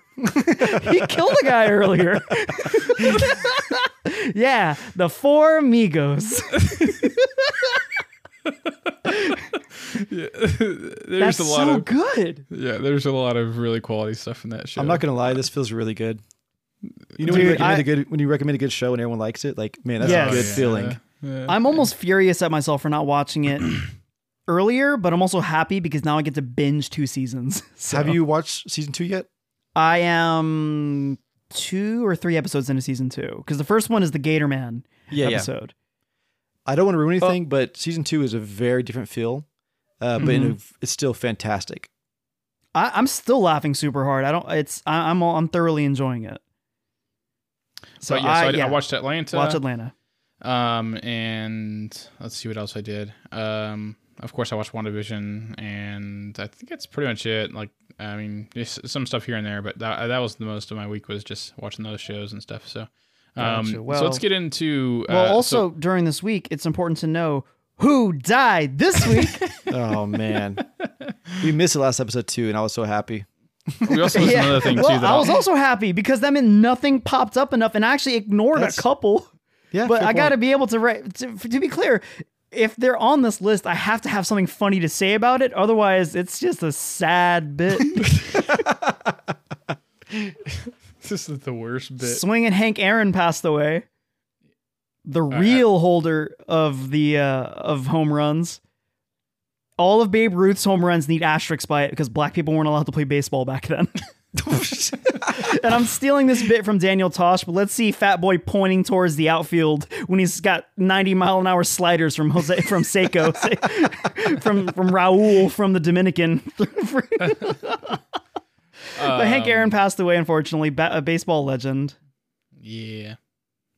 he killed a guy earlier. [laughs] yeah, the four Migos. [laughs] yeah. there's That's a lot so of good. yeah, there's a lot of really quality stuff in that show. I'm not gonna lie, this feels really good. You know when you recommend I- a good when you recommend a good show and everyone likes it, like man, that's Yes. a good Yeah. feeling. Yeah. I'm almost furious at myself for not watching it [clears throat] earlier, but I'm also happy because now I get to binge two seasons. [laughs] So Have you watched season two yet? I am two or three episodes into season two because the first one is the Gator Man Yeah, yeah. episode. I don't want to ruin Oh. anything, but season two is a very different feel, uh, but in a, it's still fantastic. I, I'm still laughing super hard. I don't. It's. I, I'm. I'm thoroughly enjoying it. So, But yeah, so I, I, yeah, I watched Atlanta. watch Atlanta. Um, and let's see what else I did. Um, of course, I watched WandaVision, and I think that's pretty much it. Like, I mean, just some stuff here and there, but that that was the most of my week was just watching those shows and stuff. So, um, Gotcha. so let's get into. Well, uh, also during this week, it's important to know who died this week. [laughs] Oh man, [laughs] we missed the last episode too, and I was so happy. we also missed another thing well, too. That I was I'll- also happy because that meant nothing popped up enough, and I actually ignored That's- a couple. Yeah, But I got to be able to, re- to to be clear. If they're on this list, I have to have something funny to say about it. Otherwise, it's just a sad bit. [laughs] [laughs] this is the worst bit. Swinging Hank Aaron passed away. The real holder of the uh, of home runs. All of Babe Ruth's home runs need asterisks by it because black people weren't allowed to play baseball back then. [laughs] and I'm stealing this bit from Daniel Tosh, but let's see Fat Boy pointing towards the outfield when he's got 90 mile an hour sliders from Jose from Seiko, [laughs] from from Raul from the Dominican. [laughs] but Hank Um, Aaron passed away, unfortunately, ba- a baseball legend. Yeah,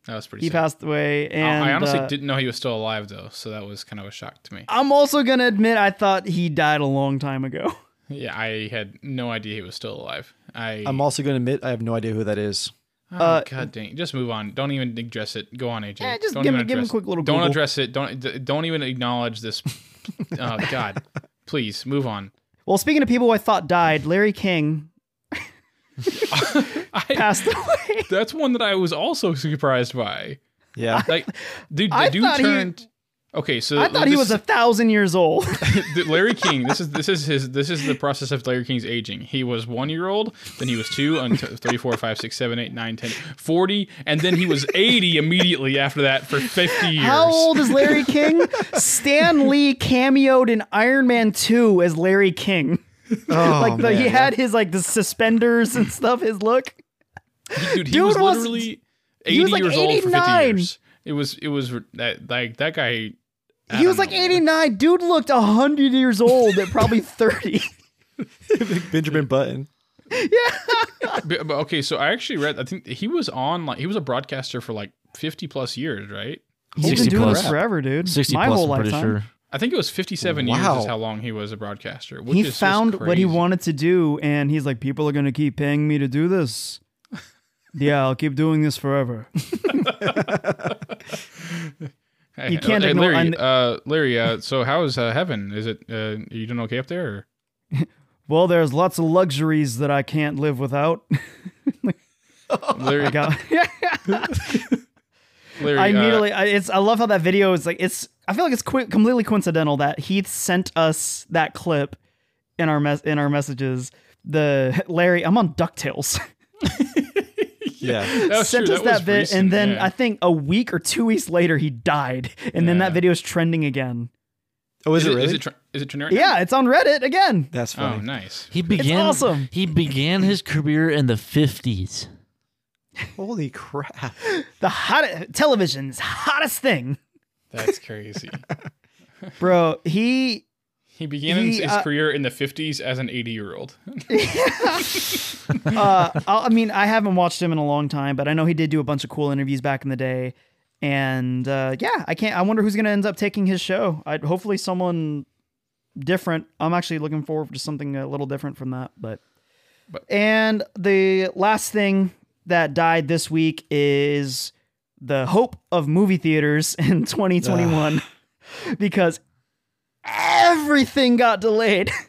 that was pretty. He sad. passed away, I- and I honestly uh, didn't know he was still alive though, so that was kind of a shock to me. I'm also gonna admit I thought he died a long time ago. Yeah, I had no idea he was still alive. I I'm also going to admit I have no idea who that is. Oh, Uh, God dang! Just move on. Don't even address it. Go on, AJ. Eh, just don't give even me- give me a quick little Don't Google. address it. Don't don't even acknowledge this. [laughs] oh God! Please move on. Well, speaking of people who I thought died, Larry King [laughs] I, passed away. that's one that I was also surprised by. Yeah, Like, dude, the I dude thought he- turned. Okay, so I thought he was a [laughs] thousand years old. [laughs] Larry King. This is this is his this is the process of Larry King's aging. He was one year old, then he was two, until three, four, five, six, seven, eight, nine, ten, forty, and then he was eighty immediately after that for fifty years. How [laughs] old is Larry King? Stan Lee cameoed in Iron Man 2 as Larry King. oh, like the, he man. had his like the suspenders and stuff, his look. dude, he Dude was was- literally he eighty was, like, years old for fifty years. It was it was that like that guy. I He was don't like 89. Dude looked 100 years old at probably [laughs] 30. [laughs] Benjamin Button. But, but okay, so I actually read. I think he was on like he was a broadcaster for like fifty plus years, right? He's been doing plus. this forever, dude. 60 My plus, whole I'm pretty lifetime. sure. I think it was fifty-seven years Wow. is how long he was a broadcaster. Which He is just found what he wanted to do, and he's like, people are going to keep paying me to do this. [laughs] yeah, I'll keep doing this forever. You can't hey, ignore Larry. un- uh, Larry. Uh, so how is uh, heaven? Is it? Uh, are you doing okay up there? Or? [laughs] Well, there's lots of luxuries that I can't live without. [laughs] Larry, I got- [laughs] Larry, I uh, immediately, I, it's. I love how that video is like. It's. I feel like it's qu- completely coincidental that Heath sent us that clip in our mes- in our messages. The Larry, I'm on Ducktales. [laughs] Yeah. that sent true. us That that, was bit, recent, and then yeah. I think a week or two weeks later he died, and then that video is trending again. Oh, is, is it it really? is it, tr- is it trending right now? Yeah, it's on Reddit again. That's Oh, funny. nice. He began. awesome. He began his career in the fifties. Holy crap. [laughs] The hot television's hottest thing, That's crazy. [laughs] bro. He He began He, his, his uh, career in the 50s as an 80 year old. [laughs] [laughs] uh, I I mean, I haven't watched him in a long time, but I know he did do a bunch of cool interviews back in the day. And uh, yeah, I can't. I wonder who's gonna end up taking his show. I hopefully someone different. I'm actually looking forward to something a little different from that. But, But- and the last thing that died this week is the hope of movie theaters [laughs] in 2021 because everything got delayed. [laughs]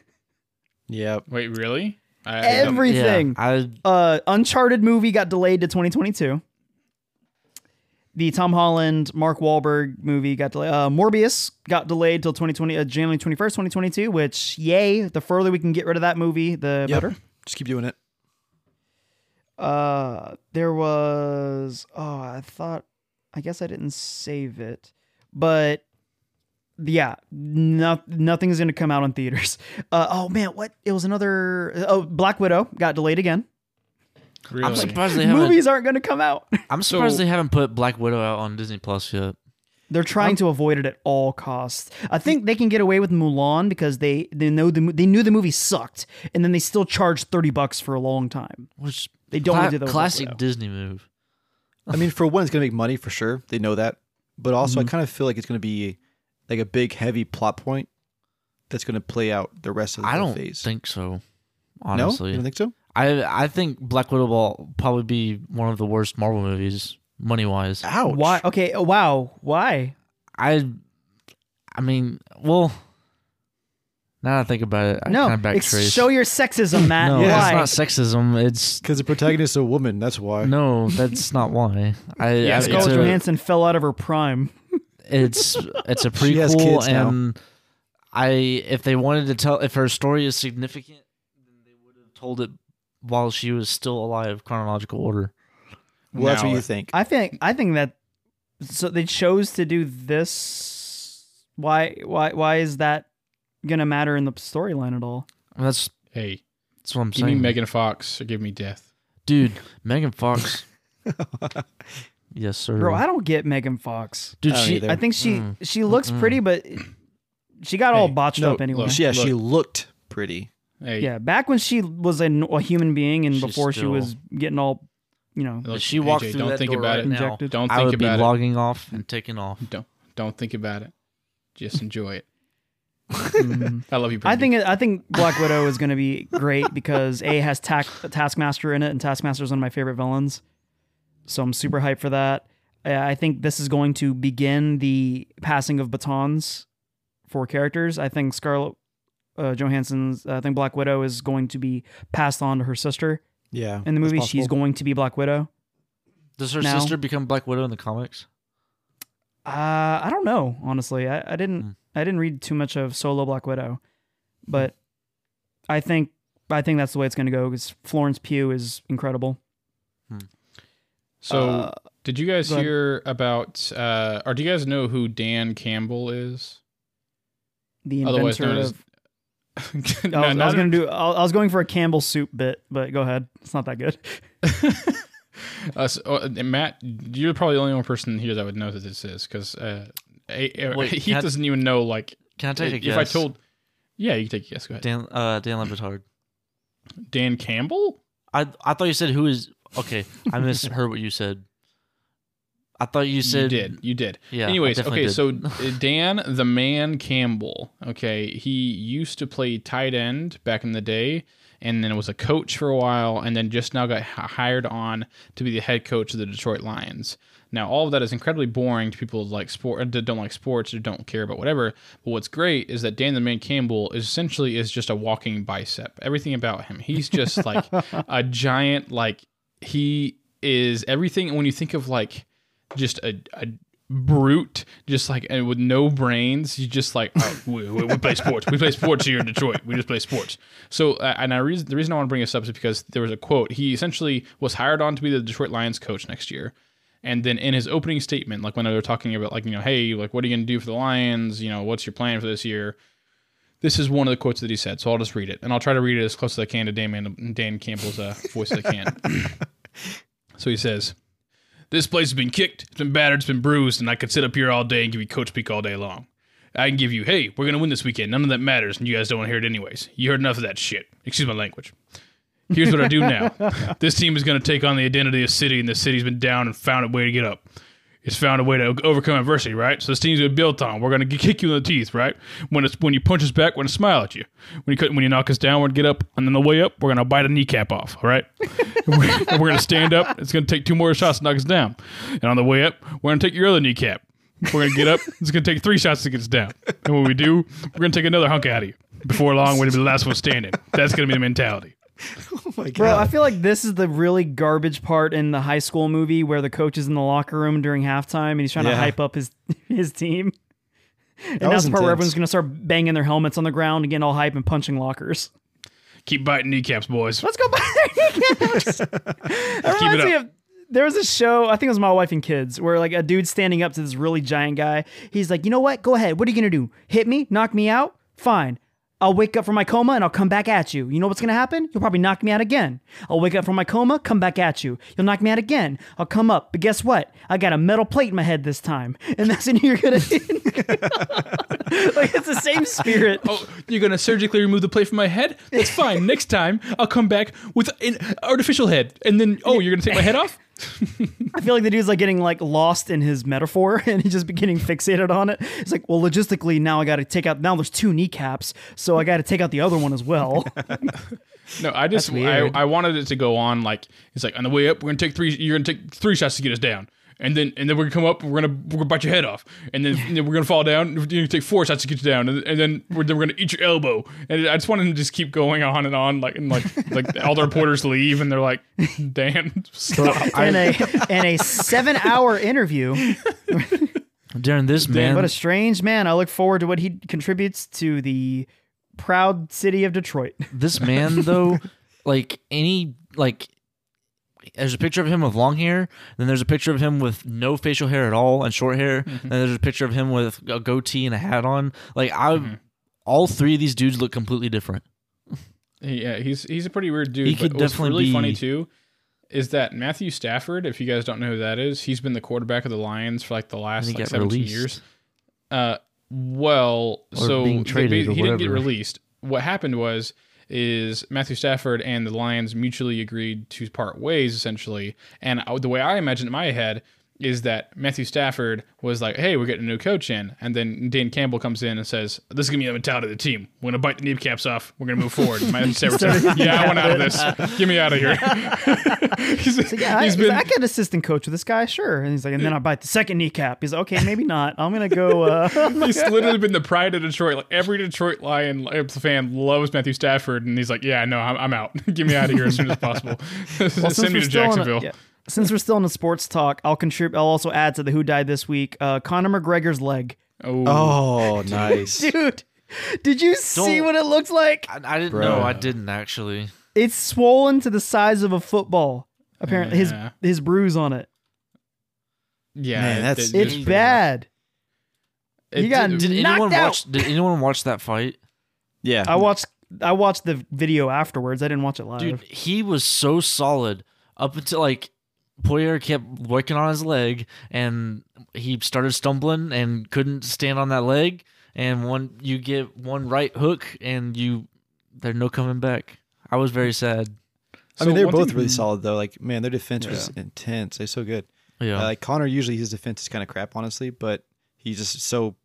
Yep. Wait, really? I, I Everything. Yeah, I uh Uncharted movie got delayed to 2022. The Tom Holland Mark Wahlberg movie got delayed. Uh, Morbius got delayed till 2020 uh, January 21st, 2022. Which yay! The further we can get rid of that movie, the Yep. better. Just keep doing it. Uh, there was oh I thought I guess I didn't save it, but yeah, no, nothing's gonna come out in theaters. [laughs] Uh, oh man, what? It was another. Oh, Black Widow got delayed again. really? I'm surprised they haven't. Movies aren't gonna come out. [laughs] I'm surprised So- they haven't put Black Widow out on Disney Plus yet. They're trying to avoid it at all costs. I think they can get away with Mulan because they they know the they knew the movie sucked, and then they still charged thirty bucks for a long time. Which They don't cla- wanna do that classic Disney move. I mean, for one, it's going to make money for sure. They know that. But also, I kind of feel like it's going to be like a big, heavy plot point that's going to play out the rest of the I don't phase. think so. no? You don't think so? I I think Black Widow will probably be one of the worst Marvel movies money wise. Ouch. Why? Okay, oh, wow. Why? I I mean, well, now that I think about it, I no, kind of backtrace. show your sexism, [laughs] Matt. no, why? it's not sexism. It's Because the protagonist is a woman. That's why. no, that's not why. I, Yeah, I Scarlett it's, Scarlett a, Johansson fell out of her prime. It's [laughs] it's a She has prequel, kids now. and I if they wanted to tell if her story is significant, then they would have told it while she was still alive, chronological order. Well, that's what you think. I think I think that so they chose to do this. Why? Why? Why is that gonna matter in the storyline at all? That's Hey, that's what I'm saying. give me Megan Fox or give me death. dude. Megan Fox. [laughs] yes, sir. Bro, I don't get Megan Fox. dude, I don't she either. I think she Mm. she looks pretty, but she got all Hey, botched no, up anyway. look. yeah, she looked pretty. Hey, Yeah, back when she was a, a human being and She's before she still- was getting all, you know, look, If she walked AJ, through don't that think door about right it. now, Injected. Don't I think would be about it. logging off and taking off. Don't don't think about it. Just enjoy it. mm. [laughs] [laughs] I love you. I Brandy. think I think Black Widow is going to be great because a has task, Taskmaster in it, and Taskmaster is one of my favorite villains. So I'm super hyped for that. I think this is going to begin the passing of batons for characters. I think Scarlett uh, Johansson's, I think Black Widow is going to be passed on to her sister Yeah. in the movie. She's going to be Black Widow. Does her Now- sister become Black Widow in the comics? Uh, I don't know, honestly. I, I didn't Hmm. I didn't read too much of Solo Black Widow, but I think I think that's the way it's going to go because Florence Pugh is incredible. So, Uh, did you guys hear about, uh, or do you guys know who Dan Campbell is? the Otherwise inventor known of. [laughs] as. I was, I not was going to do. I I was going for a Campbell soup bit, but go ahead. It's not that good. [laughs] uh, so, uh, Matt, you're probably the only one person here that would know that this is because uh, a- a- Wait, [laughs] Heath I- doesn't even know. Like, Can I take a if guess? I told, yeah, you can take a guess. Go ahead. Dan, uh, Dan Le Batard. Dan Campbell. I I thought you said who is okay. I misheard what you said. I thought you said You did. You did. Yeah, Anyways, okay, did. so [laughs] uh, Dan the Man Campbell, okay, he used to play tight end back in the day and then was a coach for a while and then just now got hired on to be the head coach of the Detroit Lions. Now, all of that is incredibly boring to people like sport that don't like sports or don't care about whatever. But what's great is that Dan the Man Campbell is essentially is just a walking bicep. Everything about him, he's just like [laughs] a giant. Like he is everything. When you think of like just a, a brute, just like and with no brains. You just like oh, we, we, we play sports. We play sports here in Detroit. We just play sports. So uh, and I reason the reason I want to bring this up is because there was a quote. He essentially was hired on to be the Detroit Lions coach next year. And then in his opening statement, like when they were talking about like, you know, hey, like what are you gonna do for the Lions? You know, what's your plan for this year? This is one of the quotes that he said, so I'll just read it, and I'll try to read it as close as I can to Dan, Dan Campbell's uh, voice as I can. [laughs] so he says, "This place has been kicked, it's been battered, it's been bruised, and I could sit up here all day and give you coach speak all day long. I can give you, hey, we're gonna win this weekend. None of that matters, and you guys don't want to hear it anyways. You heard enough of that shit. Excuse my language. Here's what I do now. [laughs] This team is going to take on the identity of city, and the city's been down and found a way to get up. It's found a way to overcome adversity, right? So this team's been built on. We're going to kick you in the teeth, right? When it's when you punch us back, we're going to smile at you. When you cut- when you knock us down, we're going to get up, and on the way up, we're going to bite a kneecap off, all right? [laughs] We're, we're going to stand up. It's going to take two more shots to knock us down, and on the way up, we're going to take your other kneecap. We're going to get up. [laughs] It's going to take three shots to get us down, and when we do, we're going to take another hunk out of you. Before long, we're going to be the last one standing. That's going to be the mentality. [laughs] Oh my god. Bro, I feel like this is the really garbage part in the high school movie where the coach is in the locker room during halftime and he's trying to hype up his [laughs] his team. And That that's the part where everyone's gonna start banging their helmets on the ground and getting all hype and punching lockers. Keep biting kneecaps, boys. Let's go back. [laughs] that Keep reminds it me up. of there was a show, I think it was My Wife and Kids, where like a dude's standing up to this really giant guy. He's like, you know what? Go ahead. What are you gonna do? Hit me? Knock me out? Fine. I'll wake up from my coma and I'll come back at you. You know what's gonna happen? You'll probably knock me out again. I'll wake up from my coma, come back at you. You'll knock me out again. I'll come up, but guess what? I got a metal plate in my head this time, and that's when you're gonna. [laughs] like it's the same spirit. Oh, you're gonna surgically remove the plate from my head? That's fine. Next time, I'll come back with an artificial head, and then oh, you're gonna take my head off? I feel like the dude's like getting like lost in his metaphor [laughs] and he's just getting fixated on it. It's like, well, logistically, now I got to take out. Now there's two kneecaps, so I got to take out the other one as well. [laughs] No, I just I. I wanted it to go on like it's like on the way up, we're gonna take three. You're gonna take three shots to get us down. And then, and then we're gonna come up. We're gonna we're gonna bite your head off, and then, and then we're gonna fall down. You're gonna take four shots to get you down, and, and then we're then we're gonna eat your elbow. And I just wanted to just keep going on and on, like and like like [laughs] all the reporters leave, and they're like, "Dan, stop." in a [laughs] in a seven hour interview. [laughs] during this man. What a strange man. I look forward to what he contributes to the proud city of Detroit. this man though, like any like there's a picture of him with long hair, then there's a picture of him with no facial hair at all and short hair, Mm-hmm. and there's a picture of him with a goatee and a hat on. Like I Mm-hmm. all three of these dudes look completely different. Yeah, he's he's a pretty weird dude. He but could what's definitely really be- funny too is that Matthew Stafford, if you guys don't know who that is, he's been the quarterback of the Lions for like the last like 17 released. years. Uh, well, Or so being they- traded they- he didn't get released. What happened was is Matthew Stafford and the Lions mutually agreed to part ways essentially. And uh, the way I imagine in my head is that Matthew Stafford was like, "Hey, we're getting a new coach in," and then Dan Campbell comes in and says, "This is gonna be the mentality of the team. We're gonna bite the kneecaps off. We're gonna move forward." Matthew [laughs] Stafford says, "Yeah, I want out of this. Get me out of here." he's, Yeah, I, he's he's been like, I can assistant coach with this guy, sure. And he's like, and then I bite the second kneecap. He's like, okay, maybe not. I'm gonna go. Uh, [laughs] he's literally been the pride of Detroit. Like every Detroit Lion fan loves Matthew Stafford, and he's like, "Yeah, no, I'm, I'm out. [laughs] Get me out of here as soon as possible. Well, Send me to still in a- Jacksonville." yeah. Since we're still in the sports talk, I'll contribute. I'll also add to the who died this week. Uh, Conor McGregor's leg. Oh, Oh, [laughs] nice. Dude, did you see Don't- what it looks like? I, I didn't know. I didn't actually. It's swollen to the size of a football. Apparently, Yeah. his his bruise on it. yeah, Man, that's- it- It's bad. it You got did- Did Knocked anyone out. watch? Did anyone watch that fight? Yeah. I watched. I watched the video afterwards. I didn't watch it live. Dude, he was so solid up until like Poirier kept working on his leg and he started stumbling and couldn't stand on that leg. And one, you get one right hook and you, there's no coming back. I was very sad. I mean, they're both thing- really solid though. Like, man, their defense was intense. They're so good. Yeah. Uh, like Conor, usually his defense is kind of crap, honestly, but he's just so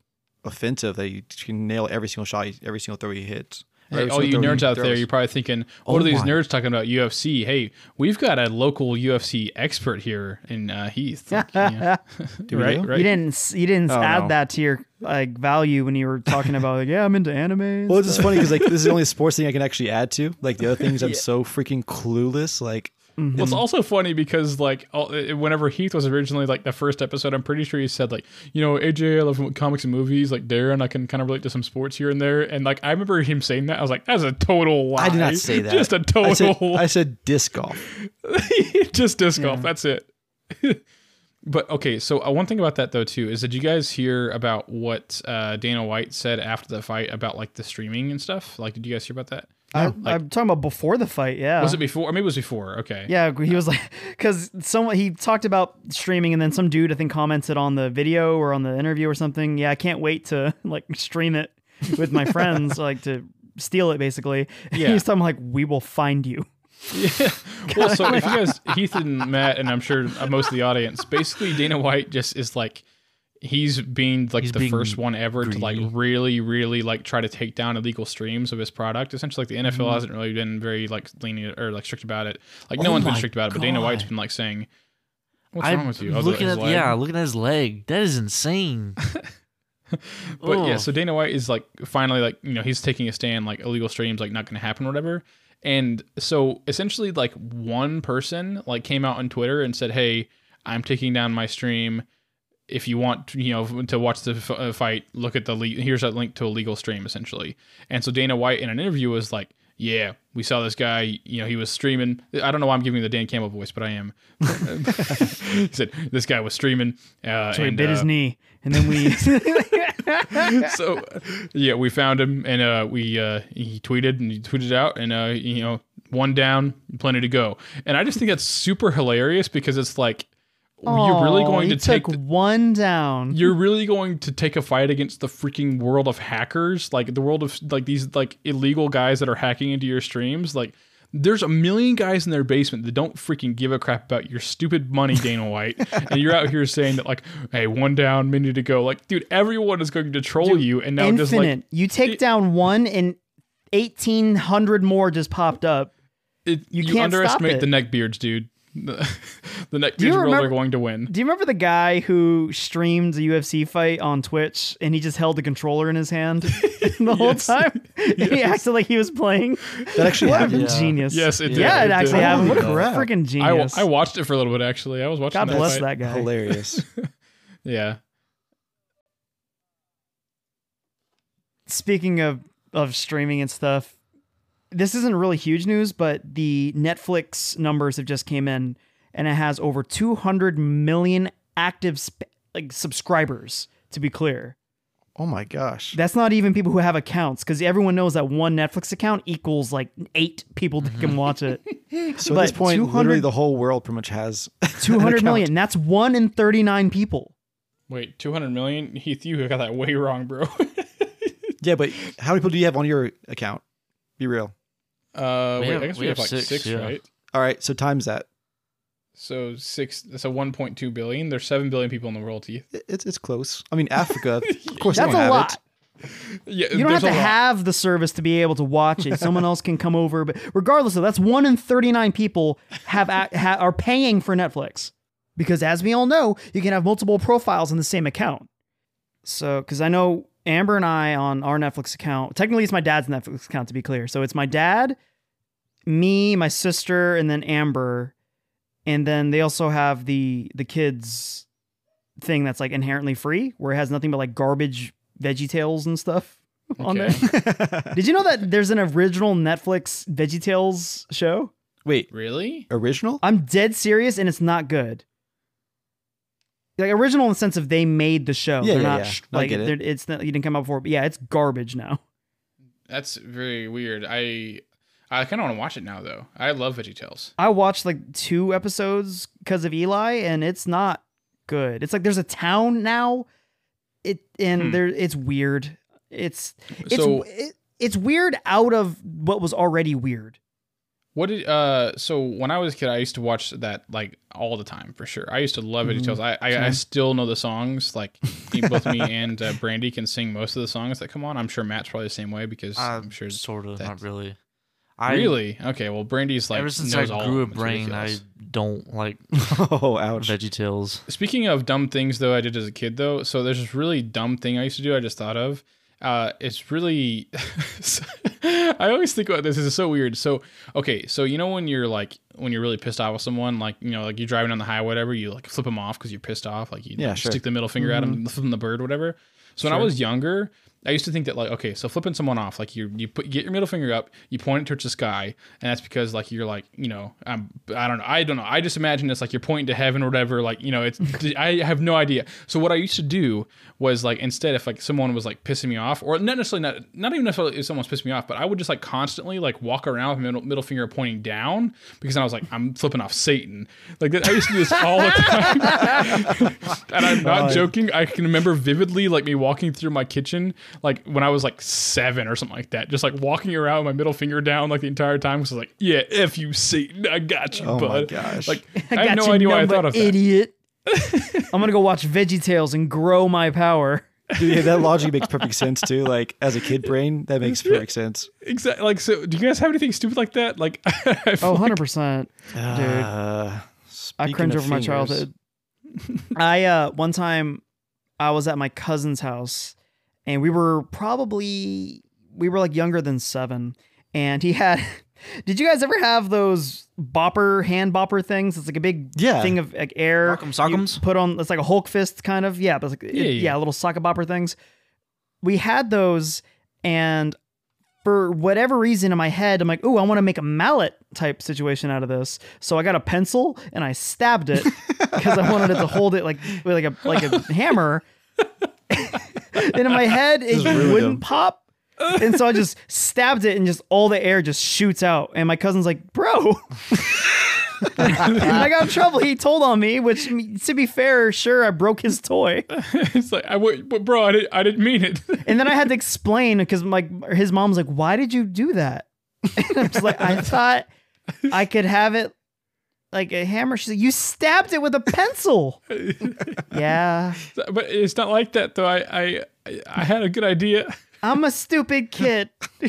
offensive that he can nail every single shot, every single throw he hits. Hey, all you single throw he nerds out there, you're probably thinking, Oh what are these my. nerds talking about UFC? Hey, we've got a local UFC expert here in uh, Heath. Like, yeah. Do we right, right. You didn't you didn't Oh, add no. that to your like value when you were talking about like yeah I'm into anime. Well, it's just funny because like this is the [laughs] only sports thing I can actually add to. Like the other things, I'm so freaking clueless. Like Well, it's also funny because like all, whenever Heath was originally like the first episode, I'm pretty sure he said like, you know, AJ, I love comics and movies. Like Darren, I can kind of relate to some sports here and there. And like I remember him saying that. I was like, that's a total lie. I did not say [laughs] that. Just a total. I said disc golf. [laughs] just disc golf. That's it. [laughs] but okay, so uh, one thing about that though too is did you guys hear about what uh, Dana White said after the fight about like the streaming and stuff? Like, did you guys hear about that? I, I'm talking about before the fight. Yeah. Was it before? I mean, it was before. Okay. Yeah, he was like, [laughs] because someone he talked about streaming, and then some dude I think commented on the video or on the interview or something. Yeah, I can't wait to [laughs] like stream it with my friends, [laughs] like to steal it basically. Yeah. He's was talking like, we will find you. Yeah. Well, so if you guys, Heath and Matt, and I'm sure most of the audience, basically Dana White just is like, he's being like He's the first one ever to like really, really like try to take down illegal streams of his product. Essentially, like the NFL Mm-hmm. hasn't really been very like lenient or like strict about it. Like Oh no one's been strict about it, but Dana white's been like saying, "What's I'm wrong with you?" Looking at yeah, looking at his leg. That is insane. [laughs] But yeah, so Dana White is like finally like you know he's taking a stand like illegal streams like not going to happen or whatever. And so essentially like one person like came out on Twitter and said, "Hey, I'm taking down my stream. If you want you know to watch the f- uh, fight, look at the le- here's a link to a legal stream essentially." And so Dana White in an interview was like, "Yeah, we saw this guy. You know, he was streaming. I don't know why I'm giving the Dan Campbell voice, but I am." [laughs] he said this guy was streaming. Uh, So he and, bit his uh, knee, and then we. [laughs] [laughs] so yeah, we found him and uh, we uh, he tweeted and he tweeted out and uh, you know one down, plenty to go. And I just think that's super hilarious because it's like you're really going to take the, one down. you're really going to take a fight against the freaking world of hackers, like the world of like these like illegal guys that are hacking into your streams, like. There's a million guys in their basement that don't freaking give a crap about your stupid money, Dana White, and you're out here saying that like, "Hey, one down, minute to go." Like, dude, everyone is going to troll you, and now Infinite. just like you take down one, and eighteen hundred more just popped up. It, You you, underestimate it. the neckbeards, dude. The, [laughs] the neckbeards you world remember- are going to win. Do you remember the guy who streamed a UFC fight on Twitch and he just held the controller in his hand [laughs] [laughs] the whole Yes. time? And he acted like he was playing. That actually What a happened. Yeah. genius. Yes, it did. Yeah, it It actually did. happened. What a crap. freaking I, genius. I watched it for a little bit actually. I was watching. God that bless fight. that guy. Hilarious. Yeah. Speaking of of streaming and stuff, this isn't really huge news, but the Netflix numbers have just came in, and it has over 200 million active sp- like subscribers. To be clear, oh my gosh. that's not even people who have accounts, because everyone knows that one Netflix account equals like eight people that can mm-hmm. watch it. [laughs] So but at this point, 200 literally the whole world pretty much has [laughs] 200 account. million. That's one in 39 people. Wait, two hundred million? [laughs] Heath, you got that way wrong, bro. Yeah, but how many people do you have on your account? Be real. Uh, We wait, have- I guess we, we have, have like six, six, yeah. right? All right, so times that. So six. So one point two billion. There's seven billion people in the world, Heath. It's it's close. I mean, Africa, of [laughs] course, they That's don't a have lot. it. Yeah, You don't have to lot. have the service to be able to watch it. Someone else can come over, but regardless of that's one in 39 people have a, ha, are paying for Netflix. Because as we all know, you can have multiple profiles in the same account. So, because I know Amber and I on our Netflix account, technically it's my dad's Netflix account to be clear. So it's my dad, me, my sister, and then Amber, and then they also have the the kids thing that's like inherently free, where it has nothing but like garbage Veggie Tales and stuff [laughs] on there. [laughs] [laughs] Did you know that there's an original Netflix Veggie Tales show? Wait, Really? original? I'm dead serious, and it's not good. Like original in the sense of they made the show. Yeah, they're yeah, not yeah. sh- No, I like get it. it's not, you didn't come out before, but yeah, it's garbage now. That's very weird. I I kind of want to watch it now though. I love VeggieTales. I watched like two episodes because of Eli, and it's not good. It's like there's a town now, it and Hmm. there it's weird. It's it's So- it, it's weird out of what was already weird. What did uh? So when I was a kid, I used to watch that like all the time for sure. I used to love Mm-hmm. VeggieTales. I, I I still know the songs. Like both me [laughs] and uh, Brandy can sing most of the songs that come on. I'm sure Matt's probably the same way because I'm sure. sort of, not really. I really? Okay. Well, Brandy's like ever since I grew a of them. It's brain, I don't like [laughs] Oh, ouch. Veggie Tales. Speaking of dumb things though, I did as a kid though. So there's this really dumb thing I used to do. I just thought of. Uh, it's really. [laughs] I always think about this. This is so weird. So okay, so you know when you're like when you're really pissed off with someone, like you know, like you're driving on the highway, whatever, you like flip them off because you're pissed off. Like you Yeah, like, sure. stick the middle finger at them, flip them the bird, whatever. So when I was younger, I used to think that like okay, so flipping someone off, like you you put you get your middle finger up, you point it towards the sky, and that's because like you're like you know I'm I don't know I don't know I just imagine it's like you're pointing to heaven or whatever. Like you know it's [laughs] I have no idea. So what I used to do was like instead if like someone was like pissing me off or not necessarily not not even necessarily if someone's pissing me off, but I would just like constantly like walk around with my middle, middle finger pointing down because I was like I'm flipping off Satan. Like that, I used to do this all the time, [laughs] and I'm not joking. I can remember vividly like me walking through my kitchen like when I was like seven or something like that, just like walking around with my middle finger down like the entire time. Because I was like, yeah, f you Satan, I got you, Oh my bud. gosh. Like [laughs] I, I, got have no idea why I number, thought of that. idiot. [laughs] I'm gonna go watch Veggie Tales and grow my power. Dude, yeah, that logic makes perfect [laughs] sense too. Like as a kid brain, that makes perfect sense. Exactly. Like, so do you guys have anything stupid like that? Like, I Oh, 100 percent. Uh, I cringe of over my childhood. I uh one time I was at my cousin's house and we were probably we were like younger than 7 and he had [laughs] Did you guys ever have those bopper hand bopper things? It's like a big Yeah. thing of like air. Rock'em you sock'ems? Put on it's like a Hulk fist kind of. Yeah, but it's like, Yeah, yeah, yeah. little socket bopper things. We had those and for whatever reason in my head, I'm like, oh, I want to make a mallet type situation out of this. So I got a pencil and I stabbed it [laughs] because I wanted it to hold it like like a like a [laughs] hammer. And in my head, it really wouldn't dumb. pop. And so I just stabbed it and just all the air just shoots out. And my cousin's like, bro. [laughs] I got in trouble. He told on me, which to be fair, sure, I broke his toy. [laughs] it's like I would, but bro, I didn't, I didn't mean it. [laughs] And then I had to explain because like his mom's like, "Why did you do that?" And I'm just like, "I thought I could have it like a hammer." She's like, "You stabbed it with a pencil." [laughs] yeah, but it's not like that though. I, I, I had a good idea. I'm a stupid kid. [laughs] [laughs]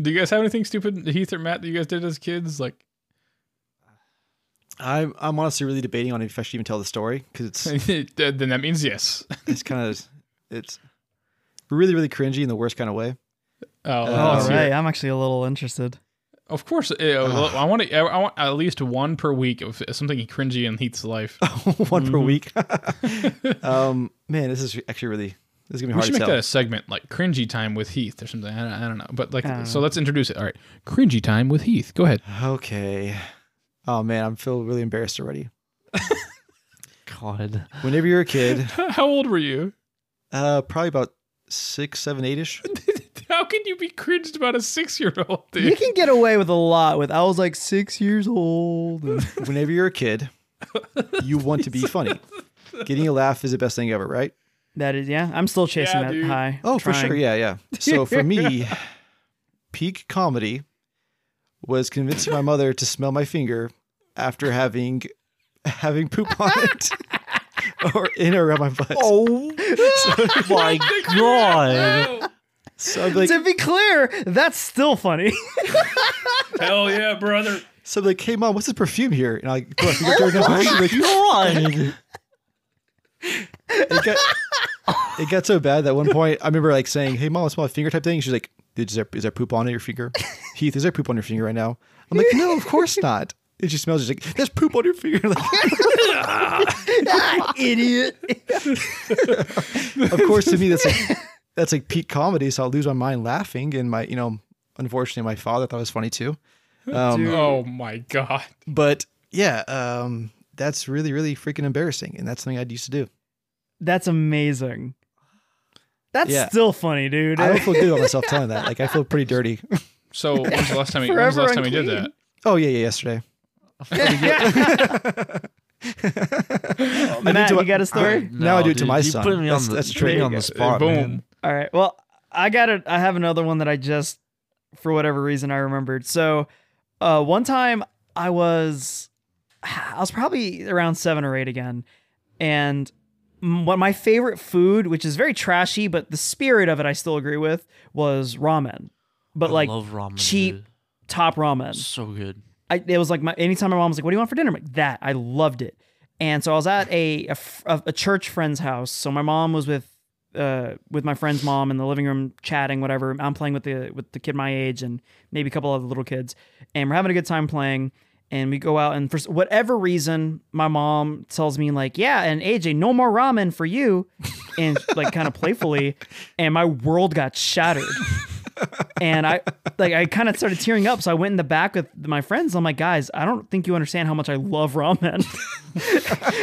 Do you guys have anything stupid, Heath or Matt, that you guys did as kids? Like, I'm I'm honestly really debating on if I should even tell the story because it's then that means yes. it's kind of it's really really cringy in the worst kind of way. Oh, Uh, All let's hear it. right, I'm actually a little interested. Of course, uh, I want to. I want at least one per week of something cringy in Heath's life. [laughs] One per Mhm. week. [laughs] um, man, this is actually really this is gonna be We hard should to make tell. that a segment, like cringy time with Heath or something. I don't, I don't know, but like, Uh. so let's introduce it. All right, cringy time with Heath. Go ahead. Okay. Oh man, I'm feel really embarrassed already. [laughs] God. Whenever you're a kid, How old were you? uh, probably about six, seven, eight ish. How can you be cringed about a six-year-old? You can get away with a lot with. I was like six years old. [laughs] Whenever you're a kid, you [laughs] want to be funny. Getting a laugh is the best thing ever, right? that is, yeah. I'm still chasing Yeah, that dude. high. Oh, for trying. sure. Yeah, yeah. So for me, [laughs] peak comedy was convincing my mother to smell my finger after having having poop on it or in or around my butt. Oh my god. So I'd like, to be clear, that's still funny. [laughs] Hell yeah, brother. so I'm like, hey mom, what's this perfume here? And I go, I go down my she's like, God. it got, it got so bad that one point I remember like saying, "Hey, mom, I smell my finger" type thing. She's like, "Is there is there poop on your finger?" Heath, is there poop on your finger right now? I'm like, "No, of course not." It just smells. She's like, "There's poop on your finger." [laughs] Like, [laughs] Ah, Idiot. of course, to me, that's like that's like peak comedy. So I'll lose my mind laughing, and my you know, unfortunately, my father thought it was funny too. Um, Oh [laughs] my god. but yeah, um, that's really really freaking embarrassing, and that's something I used to do. That's amazing. That's Yeah. still funny, dude. I don't feel good about myself [laughs] telling that. Like I feel pretty dirty. So when's the last time? You, when's the last time you did that? Oh yeah, yeah, yesterday. [laughs] Matt, do you it- got a story? Now I do it to dude, my you son. Put me That's- on the, that's put me on the spot, Boom. man. All right. Well, I got it. I have another one that I just for whatever reason I remembered. So, uh, one time I was, I was probably around seven or eight again, and what my favorite food, which is very trashy, but the spirit of it I still agree with, was ramen. But I like ramen. cheap dude. top ramen. so good. I, it was like my anytime my mom was like, "What do you want for dinner?" I'm like, "That." I loved it. And so I was at a a church friend's house. So my mom was with uh with my friend's mom in the living room chatting, whatever. I'm playing with the with the kid my age and maybe a couple other little kids, and we're having a good time playing. And we go out, and for whatever reason, my mom tells me like, "Yeah, and AJ, no more ramen for you," and like kind of playfully, and my world got shattered [laughs] and I like I kind of started tearing up. So I went in the back with my friends. I'm like, guys, I don't think you understand how much I love ramen.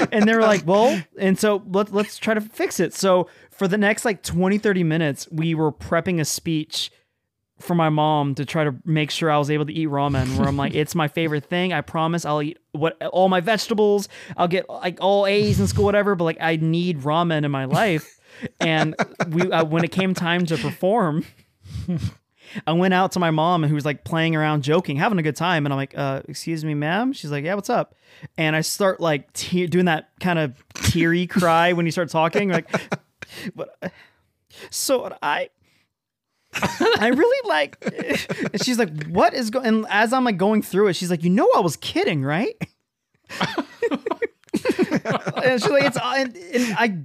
[laughs] and they were like, well, and so let's let's try to fix it. So for the next like 20, 30 minutes, we were prepping a speech for my mom to try to make sure I was able to eat ramen. Where I'm like, it's my favorite thing. I promise I'll eat what all my vegetables. I'll get like all A's in school, whatever. But like, I need ramen in my life. And we uh, when it came time to perform. [laughs] I went out to my mom who was like playing around, joking, having a good time, and I'm like, uh, "Excuse me, ma'am." She's like, "Yeah, what's up?" And I start like te- doing that kind of teary cry when you start talking, like, [laughs] "But so I, [laughs] I really like." And she's like, "What is going?" And as I'm like going through it, she's like, "You know, I was kidding, right?" and she's like, "It's and, and I."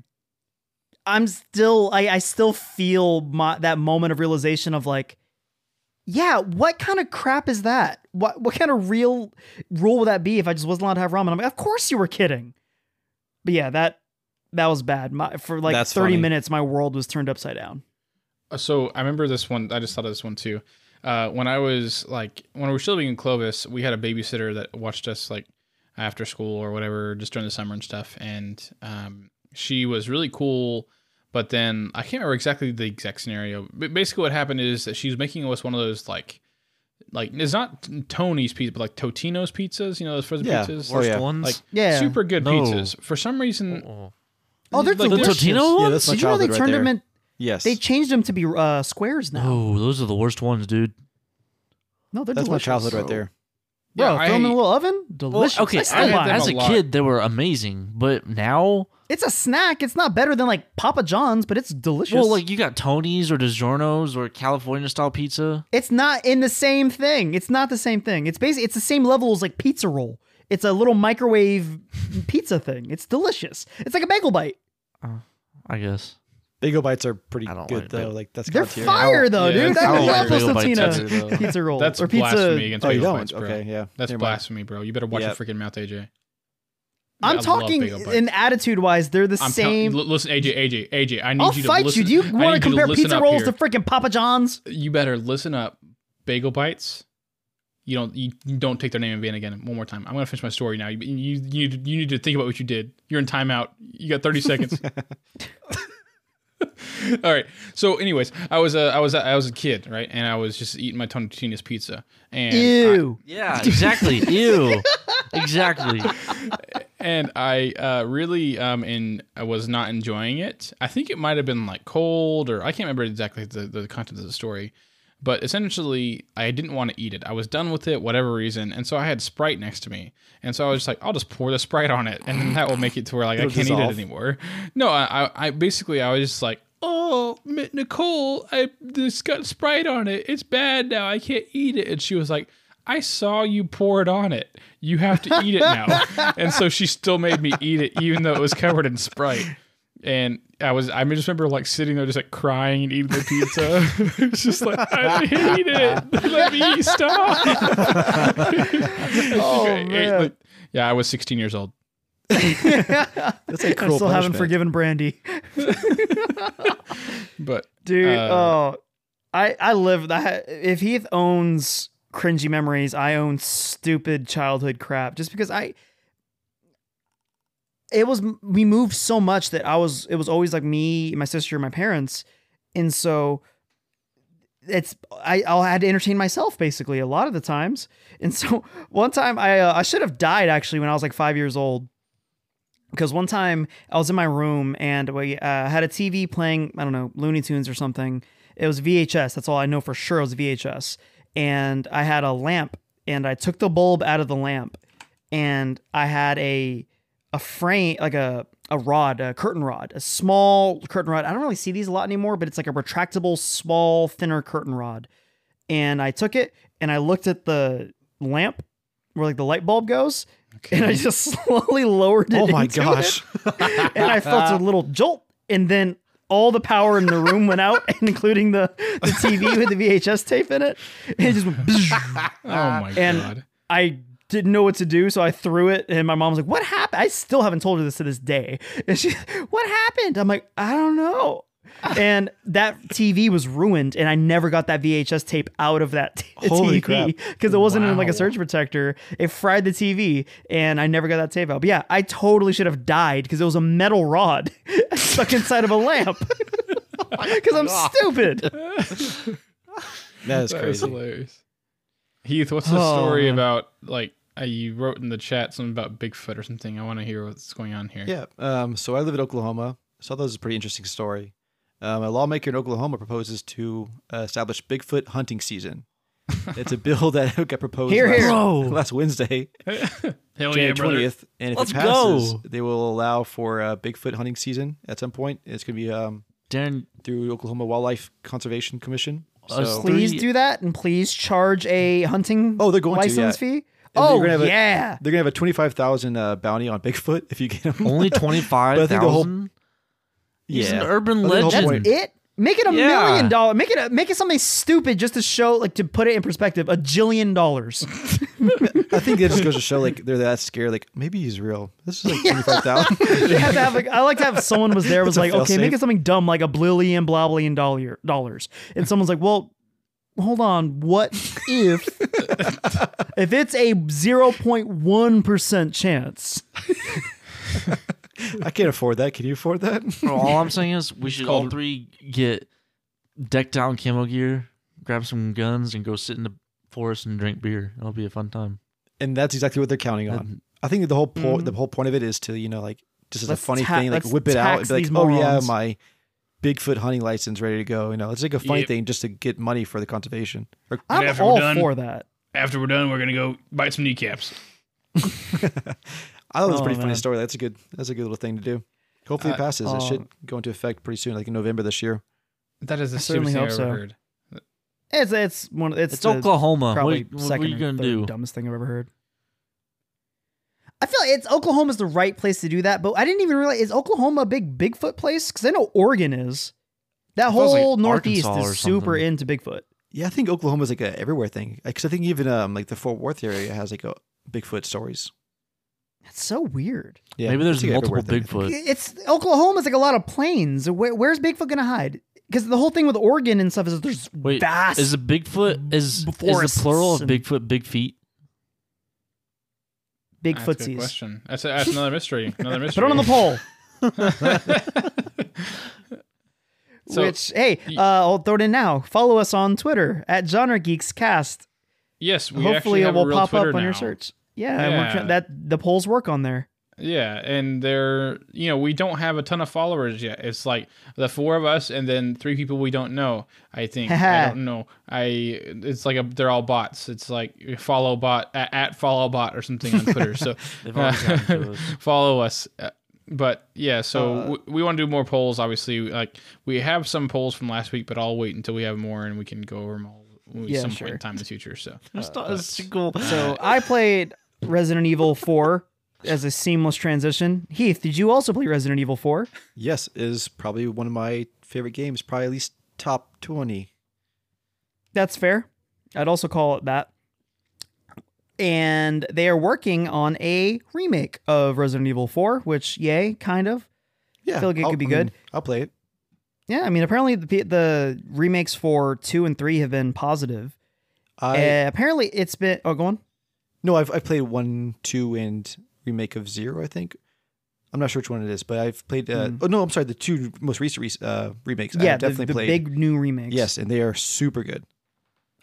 I'm still I, I still feel my that moment of realization of like, yeah, what kind of crap is that? What what kind of real rule would that be if I just wasn't allowed to have ramen? I'm like, of course you were kidding. But yeah, that that was bad. My, for like That's 30 funny. minutes, my world was turned upside down. Uh, So I remember this one. I just thought of this one too. Uh, when I was like, when we were still living in Clovis, we had a babysitter that watched us like after school or whatever, just during the summer and stuff. And um, she was really cool. But then I can't remember exactly the exact scenario. But basically, what happened is that she was making us one of those like, like it's not Tony's pizza, but like Totino's pizzas. You know those frozen Yeah. pizzas, Oh, Worst yeah. ones. like Yeah. super good No. pizzas. For some reason, Oh. Oh, they're like, the delicious. Totino Yeah, that's my Did you know they childhood right turned there. them in? Yes, They changed them to be uh, squares now. Oh, those are the worst ones, dude. No, they're that's my childhood right there. Bro, Yeah, throw them in a little oven. Well, Delicious. okay, I still I buy them them. as a a kid, they were amazing, but now, It's a snack. It's not better than like Papa John's, but it's delicious. well, like you got Tony's or DiGiorno's or California style pizza. It's not in the same thing. It's not the same thing. It's basically it's the same level as like pizza roll. It's a little microwave [laughs] pizza thing. It's delicious. It's like a bagel bite. Uh, I guess. Bagel bites are pretty I don't good like though. bagel- Like that's They're God tier. fire though, Yeah, dude. I I don't love like those bagel bites either, though. pizza rolls that's or pizza. blasphemy against Oh, you bagel don't? bites, bro. Okay, yeah. That's Never mind. blasphemy, bro. You better watch Yep. your freaking mouth, AJ. I I'm love talking bagel bites. in attitude wise. They're the I'm same. Tell- listen, AJ, AJ, AJ. I need I'll you to fight listen. you. Do you I want to need you compare listen pizza up rolls here. to freaking Papa John's? You better listen up. Bagel bites. You don't. You, you don't take their name in vain again. One more time. I'm gonna finish my story now. You, you, you, you need to think about what you did. You're in timeout. You got 30 seconds. [laughs] [laughs] All right. So, anyways, I was a I was a, I was a kid, right? And I was just eating my Tony Tina's pizza. And I- Ew. Yeah, exactly. [laughs] Ew. Exactly. and I uh, really um in I was not enjoying it. I think it might have been like cold or I can't remember exactly the, the content of the story. But essentially, I didn't want to eat it. I was done with it, whatever reason, and so I had Sprite next to me, and so I was just like, "I'll just pour the Sprite on it, and then that will make it to where like I It'll can't eat it anymore." No, I, I, I basically I was just like, "Oh, Nicole, I this got Sprite on it. It's bad now. I can't eat it." And she was like, "I saw you pour it on it. You have to eat it now." [laughs] and so she still made me eat it, even though it was covered in Sprite. And I was, I just remember like sitting there, just like crying and eating the pizza. [laughs] it's just like I hate it. [laughs] Let me stop. Oh Like, man. like, yeah, I was 16 years old. [laughs] That's a I cruel still haven't forgiven Brandy. [laughs] But Dude, Uh, oh, I I live that. If Heath owns cringy memories, I own stupid childhood crap. Just because I, it was we moved so much that I was it was always like me, my sister, my parents, and so it's I I had to entertain myself basically a lot of the times. And so [laughs] one time I uh, I should have died actually when I was like five years old. Because one time I was in my room and we uh, had a TV playing, I don't know, Looney Tunes or something. It was VHS. That's all I know for sure. It was VHS. And I had a lamp and I took the bulb out of the lamp and I had a a frame like a a rod, a curtain rod, a small curtain rod. I don't really see these a lot anymore, but it's like a retractable, small, thinner curtain rod. And I took it and I looked at the lamp where like the light bulb goes, and I just [laughs] slowly lowered it. Oh my into gosh. it. [laughs] and I felt a little jolt, and then all the power in the room went out, [laughs] including the the TV with the VHS tape in it. And it just went. Oh my And- god. I didn't know what to do, so I threw it, and my mom was like, "What happened?" I still haven't told her this to this day. And she, "What happened?" I'm like, "I don't know." And that TV was ruined, and I never got that VHS tape out of that [laughs] t- Holy TV because it wasn't in like a surge protector. It fried the TV, and I never got that tape out. But yeah, I totally should have died because it was a metal rod [laughs] stuck inside of a lamp. [laughs] Because I'm stupid. That is That is crazy. hilarious. Heath, what's the Oh, story man. about? Like uh, you wrote in the chat something about Bigfoot or something. I want to hear what's going on here. Yeah. Um, so I live in Oklahoma. So I thought this was a pretty interesting story. Um, a lawmaker in Oklahoma proposes to uh, establish Bigfoot hunting season. [laughs] It's a bill that [laughs] got proposed Here, last, here. [laughs] Bro. last Wednesday, Hell January yeah, 20th. And if Let's it passes, go. they will allow for uh, Bigfoot hunting season at some point. It's going to be um, Darren, through Oklahoma Wildlife Conservation Commission. So, Three- Please do that, and please charge a hunting Oh, they're going to, license yeah. fee. they're Oh gonna have a- yeah. they're going to have a 25,000 uh, bounty on Bigfoot if you get them. only twenty five But I think the whole- thousand. He's an Yeah. urban I think legend. point- It make it a Yeah. million dollar. Make it a, make it something stupid just to show like to put it in perspective. A jillion dollars. [laughs] I think it just goes to show like they're that scared. Like maybe he's real. This is like 25,000. [laughs] you have to have like I like to have someone was there was It's like okay make it something dumb like a blillion blobbillion dollar dollars and someone's like well hold on what if [laughs] if it's a 0.1 percent chance I can't afford that. Can you afford that? All I'm [laughs] saying is we should all three get decked out in camo gear, grab some guns, and go sit in the forest and drink beer. It'll be a fun time. and that's exactly what they're counting on. And- I think the whole point, Mhm. the whole point of it is to you know like just as Let's a funny ta- thing, like whip it out and be like, these oh yeah, my Bigfoot hunting license ready to go. You know, it's like a funny Yep. thing just to get money for the conservation. Or, i'm all done- for that After we're done, we're gonna go bite some kneecaps. [laughs] I thought it was a Oh, pretty funny story. That's a good. That's a good little thing to do. Hopefully it Uh, passes. oh. it should go into effect pretty soon, like in November this year. That is the I certainly stupidest thing I've hope so. heard. it's it's one it's, It's the Oklahoma. Probably what, second are you gonna third do? dumbest thing i've ever heard I feel like it's Oklahoma's the right place to do that, but I didn't even realize is Oklahoma a big Bigfoot place? Because I know Oregon is. That thought it was, like, whole Northeast Arkansas is super into Bigfoot. Yeah, I think Oklahoma's like a everywhere thing. Because I think even um like the Fort Worth area has like a Bigfoot stories. That's so weird. Yeah, Maybe there's multiple everywhere. Bigfoot. It's Oklahoma's like a lot of plains. Where, where's Bigfoot gonna hide? Because the whole thing with Oregon and stuff is there's Wait, vast. is a Bigfoot is is forests the plural of and- Bigfoot big feet? big That's a good footsies. question. That's, that's [laughs] another mystery. Another mystery. Put it on the poll. [laughs] So, Which hey, y- uh, I'll throw it in now. Follow us on Twitter at Genre Geeks Cast. yes, we Hopefully, actually it have a will real pop Twitter up on your now. search. Yeah, and we're Yeah. try- that the polls work on there. Yeah, and they're you know we don't have a ton of followers yet. It's like the four of us and then three people we don't know. I think I [laughs] don't know. I it's like a they're all bots. It's like follow bot at, at follow bot or something on Twitter. so [laughs] They've already gotten [laughs] to us. follow us. Uh, But yeah, so Uh, w- we want to do more polls. Obviously, like we have some polls from last week, but I'll wait until we have more and we can go over them all at Yeah, some sure. point in time in the future. So There's not a single. So I played Resident Evil 4 as a seamless transition. Heath, did you also play Resident Evil 4? Yes, is probably one of my favorite games. Probably at least top twenty. That's fair. I'd also call it that. And they are working on a remake of Resident Evil 4, which, yay, kind of. Yeah, feel like it I'll- could be I mean, good. I'll play it. Yeah, I mean, apparently the the remakes for 2 and 3 have been positive. I Uh, apparently it's been. Oh, go on. No, I've I've played one, two, and remake of Zero. I think. I'm not sure which one it is, but I've played. Uh, Mm. Oh no, I'm sorry. The two most recent re- uh, remakes. yeah, I've the, definitely the played. big new remakes. Yes, and they are super good.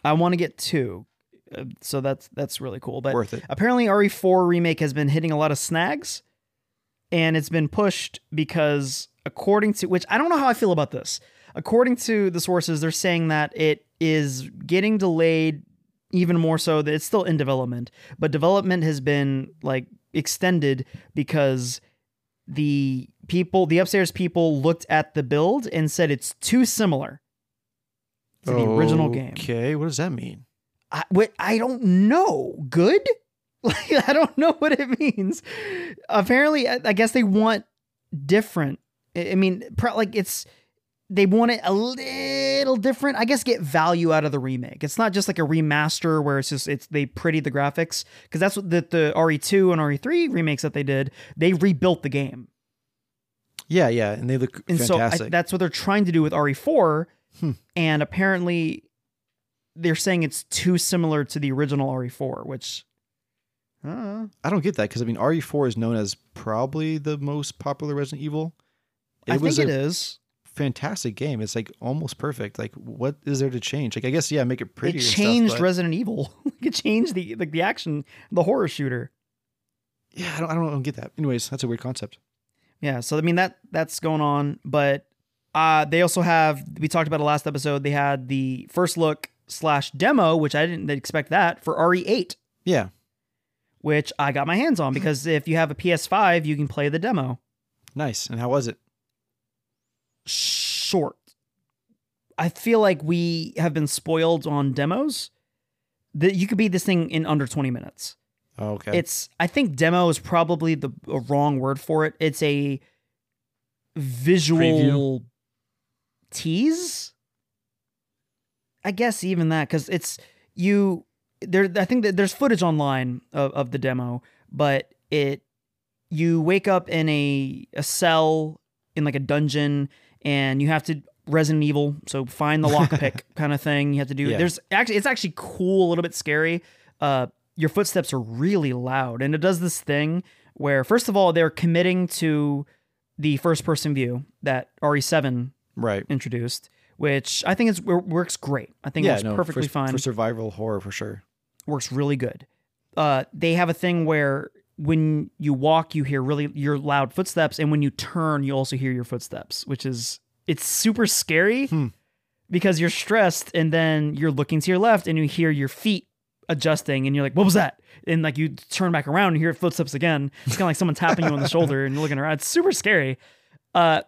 I want to get two. Uh, so that's that's really cool. But Worth it. apparently RE4 remake has been hitting a lot of snags and it's been pushed because according to which I don't know how I feel about this. According to the sources, they're saying that it is getting delayed even more so that it's still in development, but development has been like extended because the people, the upstairs people looked at the build and said it's too similar to the original game. Okay, what does that mean? I, what, I don't know. Good? [laughs] Like I don't know what it means. Apparently, I, I guess they want different. I I mean, pro- like it's they want it a little different. I guess get value out of the remake. It's not just like a remaster where it's just it's they pretty the graphics because that's what the, the RE2 and RE3 remakes that they did. They rebuilt the game. Yeah, yeah, and they look And fantastic. so I, that's what they're trying to do with RE4. Hmm. And apparently, they're saying it's too similar to the original RE4, which. Uh, I don't get that because I mean RE4 is known as probably the most popular Resident Evil. It I think a it is. Fantastic game. It's like almost perfect. Like what is there to change? Like I guess yeah, make it pretty. It changed Resident Evil. [laughs] like it changed the like the action, the horror shooter. yeah, I don't, I don't I don't get that. Anyways, that's a weird concept. Yeah, so I mean that that's going on, but uh they also have we talked about it last episode. They had the first look slash demo, which I didn't expect that for RE8, Yeah, which I got my hands on [laughs] because if you have a PS5, you can play the demo. nice. And how was it? Short. I feel like we have been spoiled on demos. That you could beat this thing in under 20 minutes. Oh, okay. It's I think demo is probably the a wrong word for it. It's a visual Preview? tease. I guess even that because it's you there. I think that there's footage online of, of the demo, but it you wake up in a a cell in like a dungeon and you have to Resident Evil, so find the lockpick [laughs] kind of thing. You have to do. Yeah. There's actually it's actually cool, a little bit scary. Uh, your footsteps are really loud, and it does this thing where first of all they're committing to the first person view that RE7 right. introduced, which I think is works great. I think Yeah, works no, perfectly for, fine for survival horror for sure. works really good. Uh, they have a thing where when you walk, you hear really your loud footsteps, and when you turn, you also hear your footsteps, which is it's super scary Hmm. because you're stressed, and then you're looking to your left, and you hear your feet adjusting, and you're like, "What was that?" And like you turn back around and hear footsteps again. It's kind of like someone tapping you on the [laughs] shoulder, and you're looking around. It's super scary. Uh,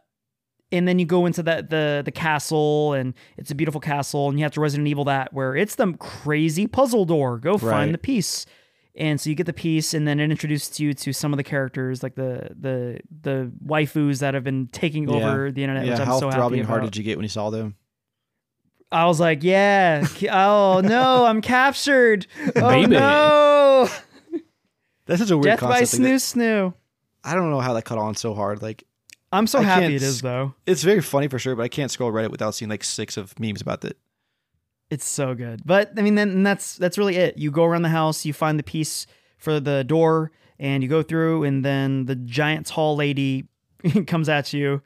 and then you go into the the the castle and it's a beautiful castle and you have to Resident Evil that where it's the crazy puzzle door. Go Right. find the piece. And so you get the piece and then it introduces you to some of the characters like the the the waifus that have been taking Yeah. over the internet, yeah, which I'm how so happy throbbing heart about. did you get when you saw them? I was like, yeah. oh no, [laughs] I'm captured. Oh Baby. no. [laughs] That's such a weird Death by concept. like that- snoo snoo. I don't know how that caught on so hard. Like I'm so I happy it is though. it's very funny for sure, but I can't scroll Reddit without seeing like six of memes about it. It's so good. But I mean, then that's that's really it. You go around the house, you find the piece for the door, and you go through, and then the giant tall lady [laughs] comes at you,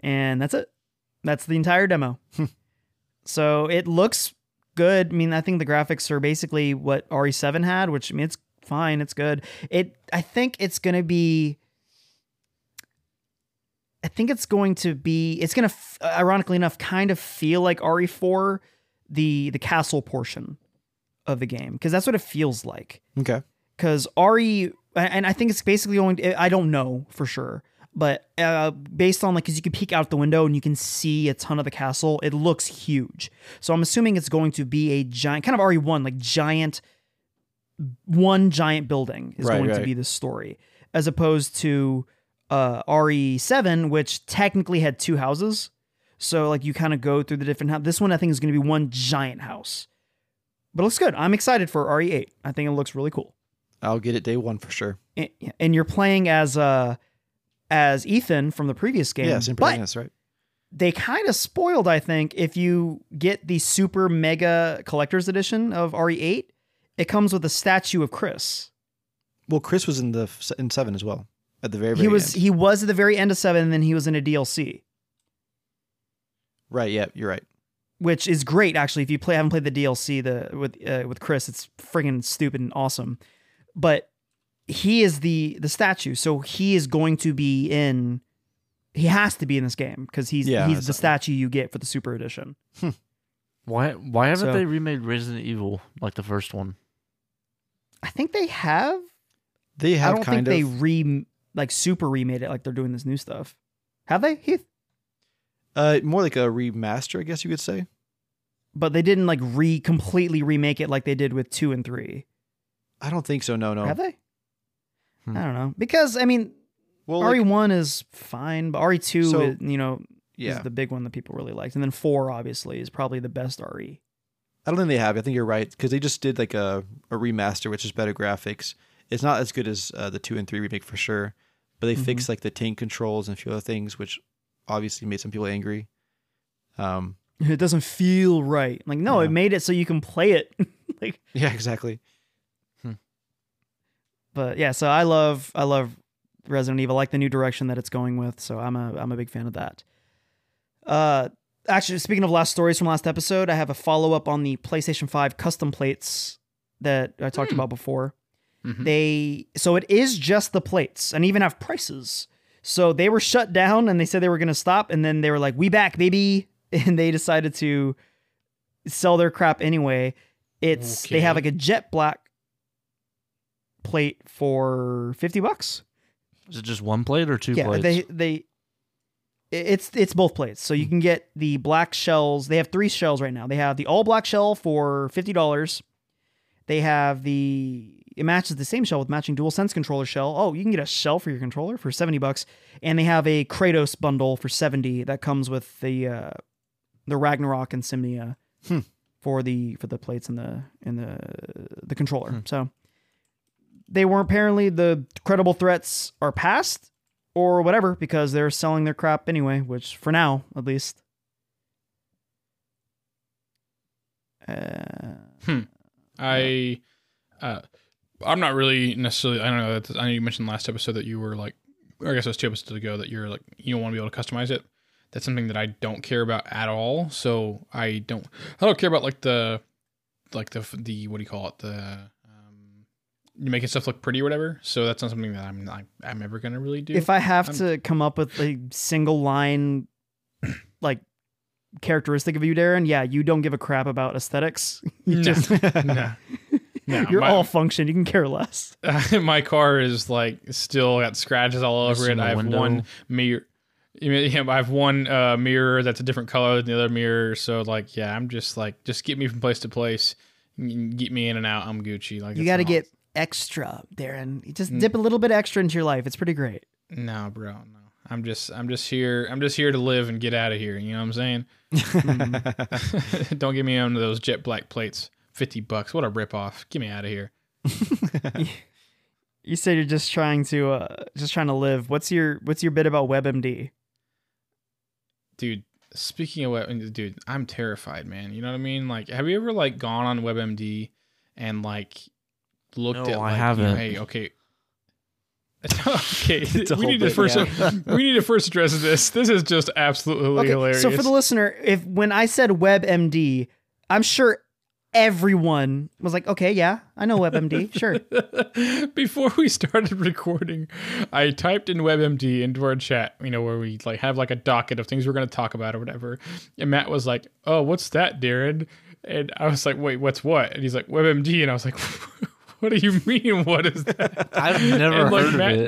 and that's it. That's the entire demo. [laughs] so it looks good. I mean, I think the graphics are basically what RE7 had, which I mean, it's fine. It's good. It. I think it's gonna be. I think it's going to be. It's gonna, ironically enough, kind of feel like RE4 the the castle portion of the game because that's what it feels like. Okay. Because RE and I think it's basically. To, I don't know for sure, but uh, based on like because you can peek out the window and you can see a ton of the castle, it looks huge. So I'm assuming it's going to be a giant, kind of RE1, like giant, one giant building is Right, going to be the story, as opposed to uh, RE7, which technically had two houses. So like you kind of go through the different house. This one I think is going to be one giant house. But it looks good. I'm excited for RE8. I think it looks really cool. I'll get it day one for sure. And, and you're playing as uh as Ethan from the previous game. yeah, same protagonist, right? they kind of spoiled, I think, if you get the super mega collector's edition of RE8, it comes with a statue of Chris. Well, Chris was in the in seven as well at the very, very he was end. he was at the very end of 7 and then he was in a DLC. Right. Yeah, you're right. which is great actually. If you play haven't played the DLC the with uh, with Chris, it's friggin' stupid and awesome. But he is the the statue, so he is going to be in. He has to be in this game because he's Yeah, he's the statue you get for the Super Edition. Why why haven't So- they remade Resident Evil like the first one? I think they have. They have. I have don't kind think of. they re like super remade it like they're doing this new stuff. Have they, Heath? Uh, more like a remaster, I guess you could say. But they didn't like re completely remake it like they did with two and three. I don't think so. No, no. Have they? Hmm. I don't know because I mean Well, RE like, one is fine, but RE two, So- is, you know, yeah. is the big one that people really liked, and then four obviously is probably the best. RE. I don't think they have. I think you're right because they just did like a, a remaster, which is better graphics. It's not as good as uh, the two and three remake for sure, but they Mhm. fixed like the tank controls and a few other things, which obviously made some people angry. Um, [laughs] It doesn't feel right. Like no, Yeah. it made it so you can play it. [laughs] like, yeah, exactly. but yeah, so I love I love Resident Evil. I like the new direction that it's going with. So I'm a I'm a big fan of that. Uh, actually, speaking of last stories from last episode, I have a follow up on the PlayStation Five custom plates that I talked Hmm. about before. Mhm. They so it is just the plates and even have prices. So they were shut down and they said they were going to stop and then they were like, "We back, baby," [laughs] and they decided to sell their crap anyway. It's they have like a jet black plate for fifty bucks. Is it just one plate or two yeah, plates? they they it's it's both plates. So you can get the black shells. They have three shells right now. They have the all black shell for fifty dollars. They have the it matches the same shell with matching DualSense controller shell. Oh, you can get a shell for your controller for seventy bucks, and they have a Kratos bundle for seventy that comes with the uh, the Ragnarok and Simnia Hmm. for the for the plates and the and the the controller. Hmm. So they were apparently the credible threats are past or whatever because they're selling their crap anyway, which for now at least. Uh, I, uh, I'm not really necessarily. I don't know. That, I know you mentioned last episode that you were like, I guess it was two episodes ago that you're like you don't want to be able to customize it. That's something that I don't care about at all. So I don't. I don't care about like the, like the the what do you call it the. Um, making stuff look pretty or whatever. So that's not something that I'm not, I'm ever gonna really do. if I have I'm- to come up with a single line, [clears throat] like characteristic of you, Darren, yeah, you don't give a crap about aesthetics. [laughs] You No. just [laughs] no. [laughs] No, you're my- all function. You can care less. [laughs] my car is like still got scratches all over it. a I have window. one mirror. You mean, yeah, I have one uh, mirror that's a different color than the other mirror. So like, yeah, I'm just like, just get me from place to place, get me in and out. I'm Gucci. Like You got to get extra, Darren. You just Mm. dip a little bit extra into your life. It's pretty great. no, bro. No, I'm just, I'm just here. I'm just here to live and get out of here. You know what I'm saying? [laughs] [laughs] Don't get me onto those jet black plates. Fifty bucks. What a ripoff. Get me out of here. [laughs] You said you're just trying to uh, just trying to live. What's your what's your bit about WebMD? dude speaking of web dude i'm terrified man you know what i mean like have you ever like gone on webmd and like looked No, at I like, you know, haven't. hey okay [laughs] okay we need to first yeah. [laughs] we need to first address this this is just absolutely hilarious so for the listener, if when I said WebMD, I'm sure everyone was like, "Okay, yeah, I know WebMD, [laughs] sure." Before we started recording, I typed in WebMD into our chat, you know, where we like have like a docket of things we're going to talk about or whatever. And Matt was like, "Oh, what's that, Darren?" And I was like, "Wait, what's what?" And he's like, "WebMD," and I was like, [laughs] "What do you mean? What is that?" I've never And, like, heard Matt- of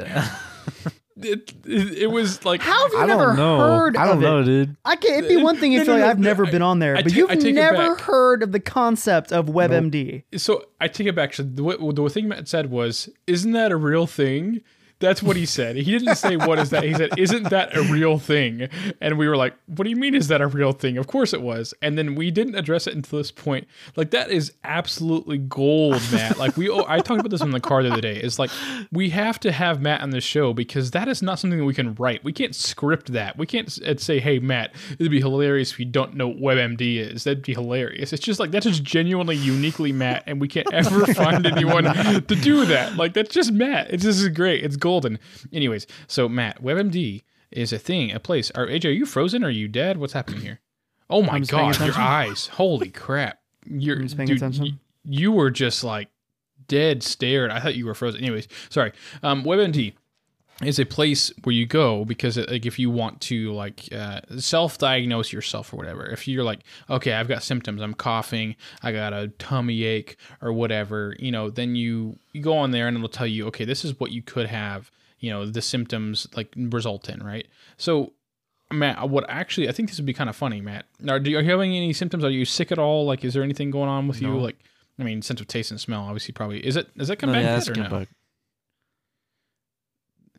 it. [laughs] It, it, it was like How have you I never don't know. heard I don't of know, it? dude. I can't. It'd be [laughs] one thing if No, no, like, no, I've never I- been on there, I but ta- you've I never heard of the concept of WebMD. so I take it back. So the, the thing Matt said was, "Isn't that a real thing?" That's what he said. He didn't say what is that. He said, "Isn't that a real thing?" And we were like, "What do you mean? Is that a real thing?" Of course it was. And then we didn't address it until this point. Like that is absolutely gold, Matt. Like we, oh, I talked about this in the car the other day. It's like we have to have Matt on the show because that is not something that we can write. We can't script that. We can't uh, say, "Hey, Matt, it'd be hilarious if you don't know what WebMD is." That'd be hilarious. It's just like that's just genuinely uniquely Matt, and we can't ever [laughs] find anyone to do that. Like that's just Matt. It's this is great. It's golden. Anyways, so Matt, WebMD is a thing, a place. Are AJ, are you frozen? Are you dead? What's happening here? Oh my I'm just paying god, your eyes! Holy crap! You're just paying dude, attention. y- you were just like dead stared. I thought you were frozen. Anyways, sorry. Um, WebMD is a place where you go because it, like if you want to like uh, self-diagnose yourself or whatever if you're like okay i've got symptoms i'm coughing i got a tummy ache or whatever you know then you you go on there and it'll tell you okay this is what you could have you know the symptoms like result in right so Matt, what actually I think this would be kind of funny, Matt. Are, do, are you having any symptoms? Are you sick at all? Like, is there anything going on with you? Like, I mean, sense of taste and smell, obviously, probably. Is it? Does that come No, back yeah, yet or no? bug.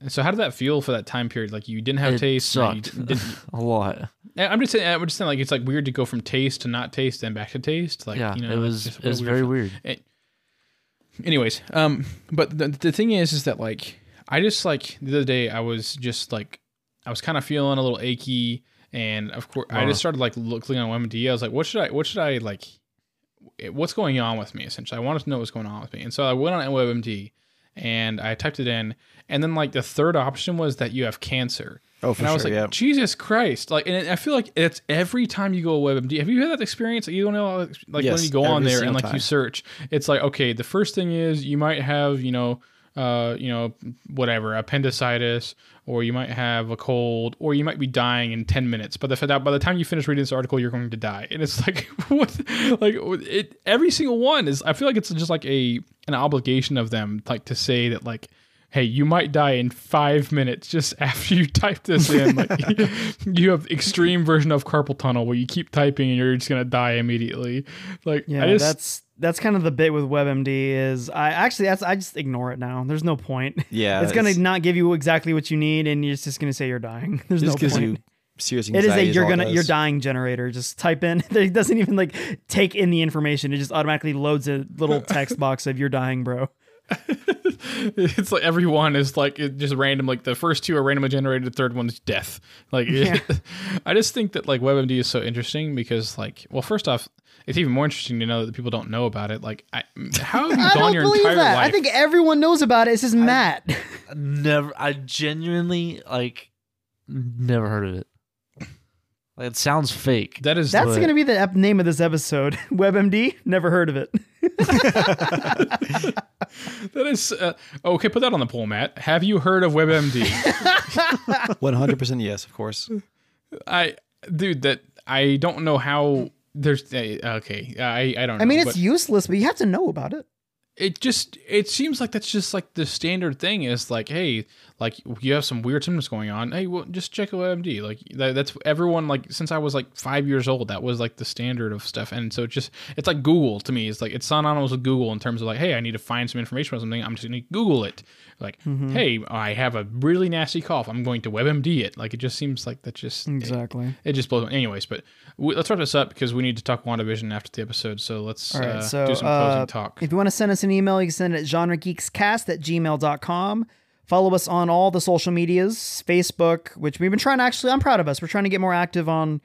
And so, how did that feel for that time period? Like, you didn't have It taste. and you sucked. didn't- [laughs] a lot. I'm just saying. I'm just saying, like, it's like weird to go from taste to not taste, then back to taste. Like, yeah, you know, it was it was a very weird weird. anyways um but the, the thing is is that like i just like the other day i was just like i was kind of feeling a little achy and of course i Uh. just started like looking on webmd i was like what should i what should i like what's going on with me essentially i wanted to know what's going on with me and so i went on webmd and i typed it in and then like the third option was that you have cancer Oh, for and I was sure. like, yeah. Jesus Christ! Like, and I feel like it's every time you go to WebMD. Have you had that experience? Like, You don't know, like when you go on there and like you search, it's like, okay, the first thing is you might have, you know, uh, you know, whatever appendicitis, or you might have a cold, or you might be dying in ten minutes. But the by the time you finish reading this article, you're going to die, and it's [laughs] like, what? Like, it every single one is. I feel like it's just like a an obligation of them, like to say that like hey, you might die in five minutes just [laughs] after you type this in. [laughs] Like you have extreme version of carpal tunnel where you keep typing and you're just gonna die immediately. Like Yeah, I just that's that's kind of the bit with WebMD is I actually that's I just ignore it now. There's no point. [laughs] Yeah, it's gonna not give you exactly what you need, and you're just gonna say you're dying. There's Just no point. you serious it anxiety. is a you're all gonna you're dying generator. Just type in. It doesn't even like take in the information. It just automatically loads a little text box of you're dying, bro. [laughs] it's like every one is like it just random. Like the first two are randomly generated. The third one is death. Like Yeah. [laughs] I just think that like WebMD is so interesting because like well first off it's even more interesting to know that people don't know about it. Like I, how have [laughs] you I gone don't your believe entire that. life? I think everyone knows about it. It's just Matt. Never. I genuinely like never heard of it. Like, it sounds fake. that is That's But- going to be the ep- name of this episode. WebMD. Never heard of it. [laughs] that is uh, okay. Put that on the poll, Matt. Have you heard of WebMD? [laughs] 100% yes, of course. I, dude, that I don't know how. There's uh, okay. I I don't. know. I mean, but it's useless, but you have to know about it. it just it seems like that's just like the standard thing is like, hey, like you have some weird symptoms going on. Hey, well, just check WebMD. Like that, that's everyone. Like since I was like five years old, that was like the standard of stuff. And so it just it's like Google to me. It's like it's synonymous with Google in terms of like, hey, I need to find some information about something. I'm just gonna Google it. Like, hey, I have a really nasty cough. I'm going to WebMD it. Like it just seems like that's just Exactly. It just blows. Anyways, but we, let's wrap this up because we need to talk WandaVision after the episode. So let's right, uh, so do some uh, closing talk. if you want to send us an email, you can send it at genregeekscast at gmail.com. Follow us on all the social medias, Facebook, which we've been trying to actually, I'm proud of us. We're trying to get more active on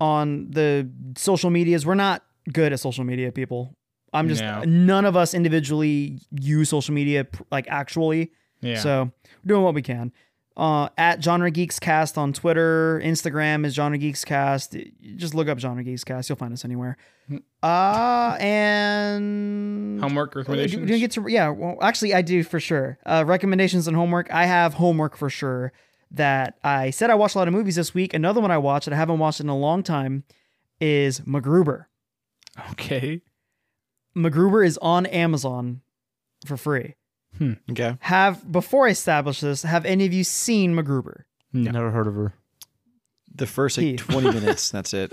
on the social medias. We're not good at social media, people. I'm just, No. none of us individually use social media like actually. Yeah. So we're doing what we can. Uh, at Genre Geeks Cast on Twitter, Instagram is Genre Geeks Cast. Just look up Genre Geeks Cast. You'll find us anywhere. Uh, and Homework do, recommendations. do you get to yeah? Well, actually, I do for sure. Uh, recommendations and homework. I have homework for sure. That I said I watched a lot of movies this week. Another one I watched that I haven't watched in a long time is MacGruber. okay. MacGruber is on Amazon for free. Okay. Have before I establish this, have any of you seen MacGruber? No. Never heard of her. The first like Keith. 20 [laughs] minutes, that's it.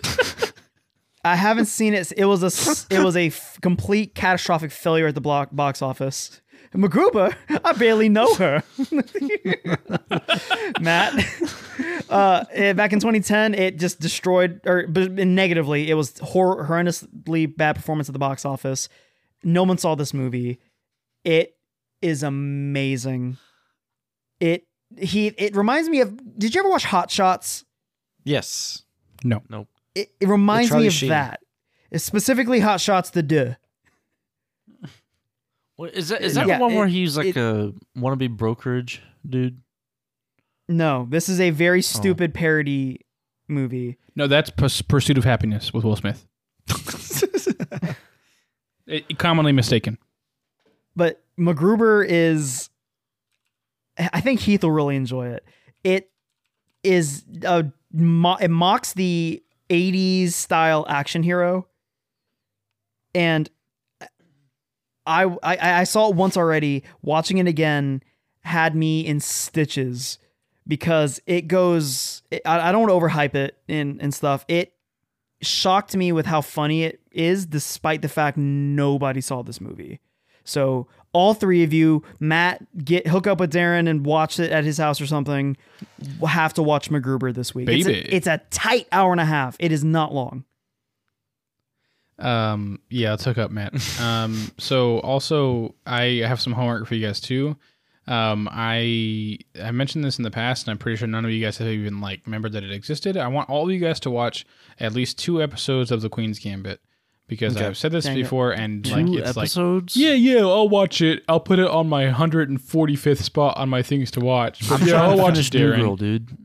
I haven't seen it. It was a s- it was a f- complete catastrophic failure at the block box office. MacGruber, I barely know her. [laughs] Matt, uh, eh, back in 2010, it just destroyed, or but negatively, it was hor- horrendously bad performance at the box office. No one saw this movie. It is amazing. It he it reminds me of. Did you ever watch Hot Shots? Yes. No. Nope. It, it reminds me of Sheen. that. It's specifically Hot Shots the duh. What, is that? Is that Yeah, the one where he's like it- a wannabe brokerage dude? No, this is a very oh. stupid parody movie. No, that's Purs- Pursuit of Happiness with Will Smith. [laughs] It- commonly mistaken. But MacGruber is. I think Heath will really enjoy it. It is a it mocks the '80s style action hero, and I, I I saw it once already. Watching it again had me in stitches because it goes. I, I don't overhype it and and stuff. It shocked me with how funny it is, despite the fact nobody saw this movie. So all three of you, Matt, get hook up with Darren and watch it at his house or something. We'll have to watch MacGruber this week. It's a, it's a tight hour and a half. It is not long. Um, yeah, let's hook up, Matt. [laughs] Um, so also I have some homework for you guys too. Um, I I mentioned this in the past, and I'm pretty sure none of you guys have even like remembered that it existed. I want all of you guys to watch at least two episodes of The Queen's Gambit because Okay. I've said this Dang it. before, and Two like it's like episodes. yeah, yeah, I'll watch it. I'll put it on my 145th spot on my things to watch. But I'm yeah, trying I'll to watch finish it, New Darren. Girl, dude.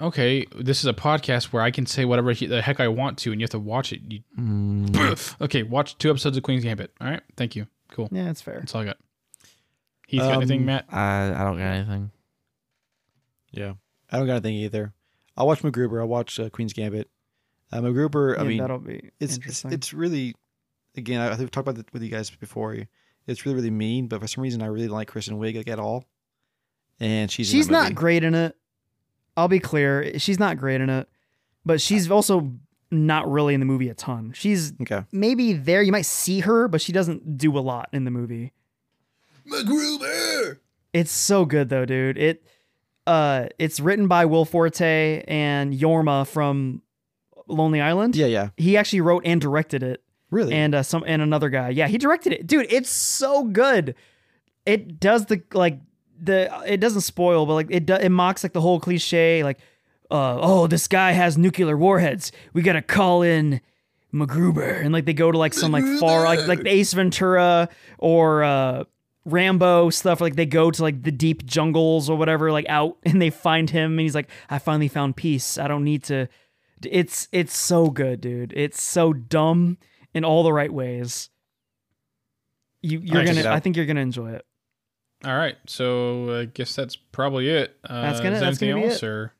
Okay, this is a podcast where I can say whatever he- the heck I want to, and you have to watch it. You, Mm, [laughs] okay, watch two episodes of Queen's Gambit. All right, thank you. Cool. Yeah, that's fair. That's all I got. Heath, got anything, Um, Matt? I I don't got anything. Yeah, I don't got anything either. I'll watch MacGruber. I'll watch uh, Queen's Gambit. Uh, MacGruber. I Yeah, mean, that'll be it's, it's interesting. it's really, again, I I think we've talked about it with you guys before. It's really really mean, but for some reason, I really don't like Kristen Wiig like at all. And she's she's not great in it. I'll be clear, she's not great in it, but she's also not really in the movie a ton. She's Okay. maybe there. You might see her, but she doesn't do a lot in the movie. MacGruber. It's so good though, dude. It uh it's written by Will Forte and Jorma from Lonely Island. Yeah, yeah. He actually wrote and directed it. Really. And uh some and another guy. Yeah, he directed it. Dude, it's so good. It does the like the it doesn't spoil, but like it do, it mocks like the whole cliche like uh oh, this guy has nuclear warheads. We got to call in MacGruber and like they go to like some like far like like the Ace Ventura or uh Rambo stuff like they go to like the deep jungles or whatever like out [laughs] and they find him and he's like I finally found peace. I don't need to it's it's so good, dude. It's so dumb in all the right ways. You you're Alright, check gonna. I think you're gonna enjoy it. All right, so I guess that's probably it. Uh, That's gonna- is that's anything gonna be else, it. or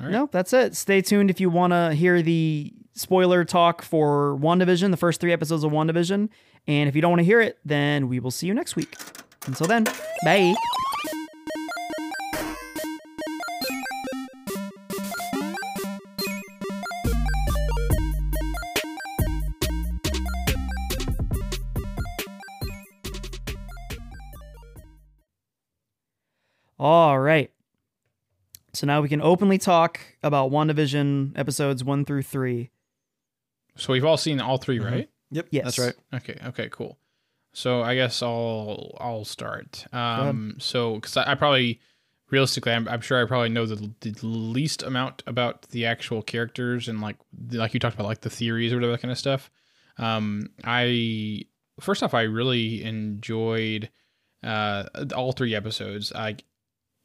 all right. Nope, that's it. Stay tuned if you want to hear the spoiler talk for WandaVision, the first three episodes of WandaVision. And if you don't want to hear it, then we will see you next week. Until then, bye. All right. So now we can openly talk about WandaVision episodes one through three. So we've all seen all 3 Mhm. right? Yep. Yes. That's right. Okay. Okay. Cool. So I guess I'll I'll start. Um. So because I, I probably realistically, I'm, I'm sure I probably know the, the least amount about the actual characters and like the- like you talked about like the theories or whatever that kind of stuff. Um. I first off, I really enjoyed uh all three episodes. I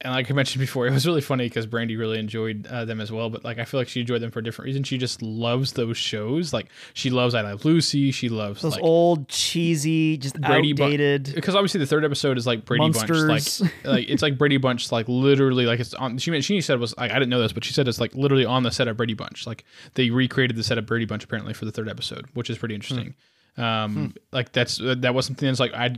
and like I mentioned before, it was really funny because Brandy really enjoyed uh, them as well. But like, I feel like she enjoyed them for a different reason. She just loves those shows. Like, she loves I Love Lucy. She loves Those like old, cheesy, just Brady outdated because obviously the third episode is like Brady monsters. Bunch, like [laughs] like it's like Brady Bunch, like literally like it's on. She she said it was like I didn't know this, but she said it's like literally on the set of Brady Bunch. Like they recreated the set of Brady Bunch apparently for the third episode, which is pretty interesting. Um, like that's that was something that's like I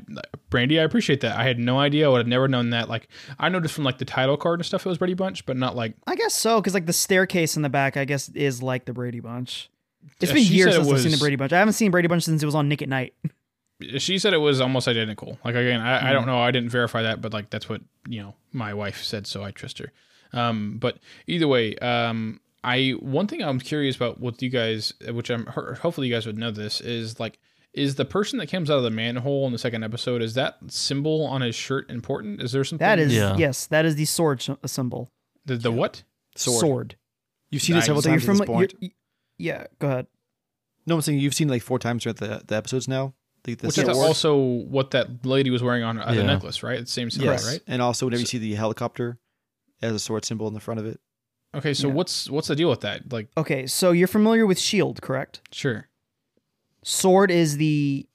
Brandy, I appreciate that. I had no idea. I would have never known that. Like I noticed from like the title card and stuff, it was Brady Bunch, but not like I guess so, because like the staircase in the back, I guess is like the Brady Bunch. It's Yeah, been years it since I've seen the Brady Bunch. I haven't seen Brady Bunch since it was on Nick at Nite. [laughs] she said it was almost identical. Like again, I, I don't know. I didn't verify that, but like that's what you know my wife said, so I trust her. Um, but either way, um, I one thing I'm curious about with you guys, which I'm hopefully you guys would know this, is like is the person that comes out of the manhole in the second episode is that symbol on his shirt important? Is there something That is Yeah. yes, that is the sword sh- symbol. the, the what? Sword. sword. You've seen it several So you're times at this from point. yeah. Go ahead. No, I'm saying you've seen like four times throughout the, the episodes now. The, the Which is also what that lady was wearing on uh, the Yeah. necklace, right? It's the same symbol, yes, right? and also whenever you see the helicopter as a sword symbol in the front of it. Okay, so Yeah. what's what's the deal with that? Like, Okay, so you're familiar with Shield, correct? sure. Sword is the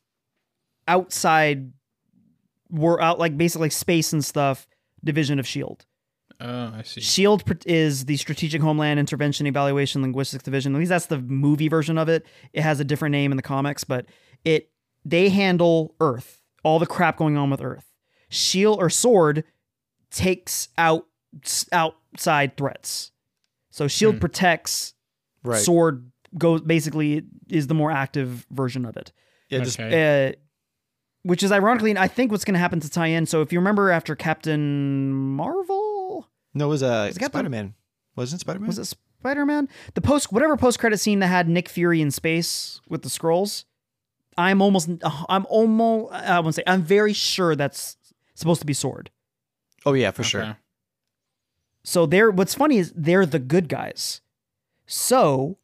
outside we're out like basically space and stuff division of Shield. Oh, I see. Shield is the Strategic Homeland Intervention Evaluation Linguistics Division. At least that's the movie version of it. It has a different name in the comics, but it they handle Earth, all the crap going on with Earth. Shield or Sword takes out outside threats. So Shield Hmm. protects. Right. Sword goes basically is the more active version of it yeah, just Okay. uh, which is ironically, I think what's going to happen to tie in. So if you remember after Captain Marvel, no, it was uh, It's got Spider Man. Wasn't it Spider Man? was it Spider Man? The post whatever post credit scene that had Nick Fury in space with the scrolls. I'm almost, I'm almost, I won't say, I'm very sure that's supposed to be Sword. Oh yeah, for Okay. sure. So they're what's funny is they're the good guys. So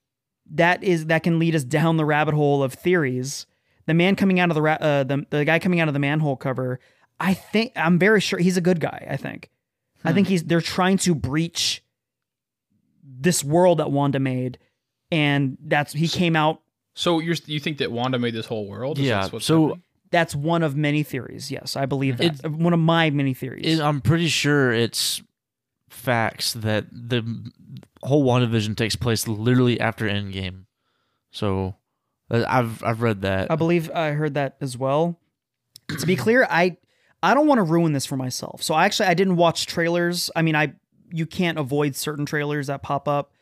that is that can lead us down the rabbit hole of theories. The man coming out of the ra- uh, the the guy coming out of the manhole cover. I think I'm very sure he's a good guy. I think. I think he's they're trying to breach this world that Wanda made, and that's he came out. So you're you think that Wanda made this whole world? Is Yeah, that what's so- happening? That's one of many theories. Yes, I believe that. It- one of my many theories. It, I'm pretty sure it's facts that the whole WandaVision takes place literally after Endgame. So uh, I've I've read that. I believe I heard that as well. to be clear, I I don't want to ruin this for myself. So I actually I didn't watch trailers. I mean, I you can't avoid certain trailers that pop up.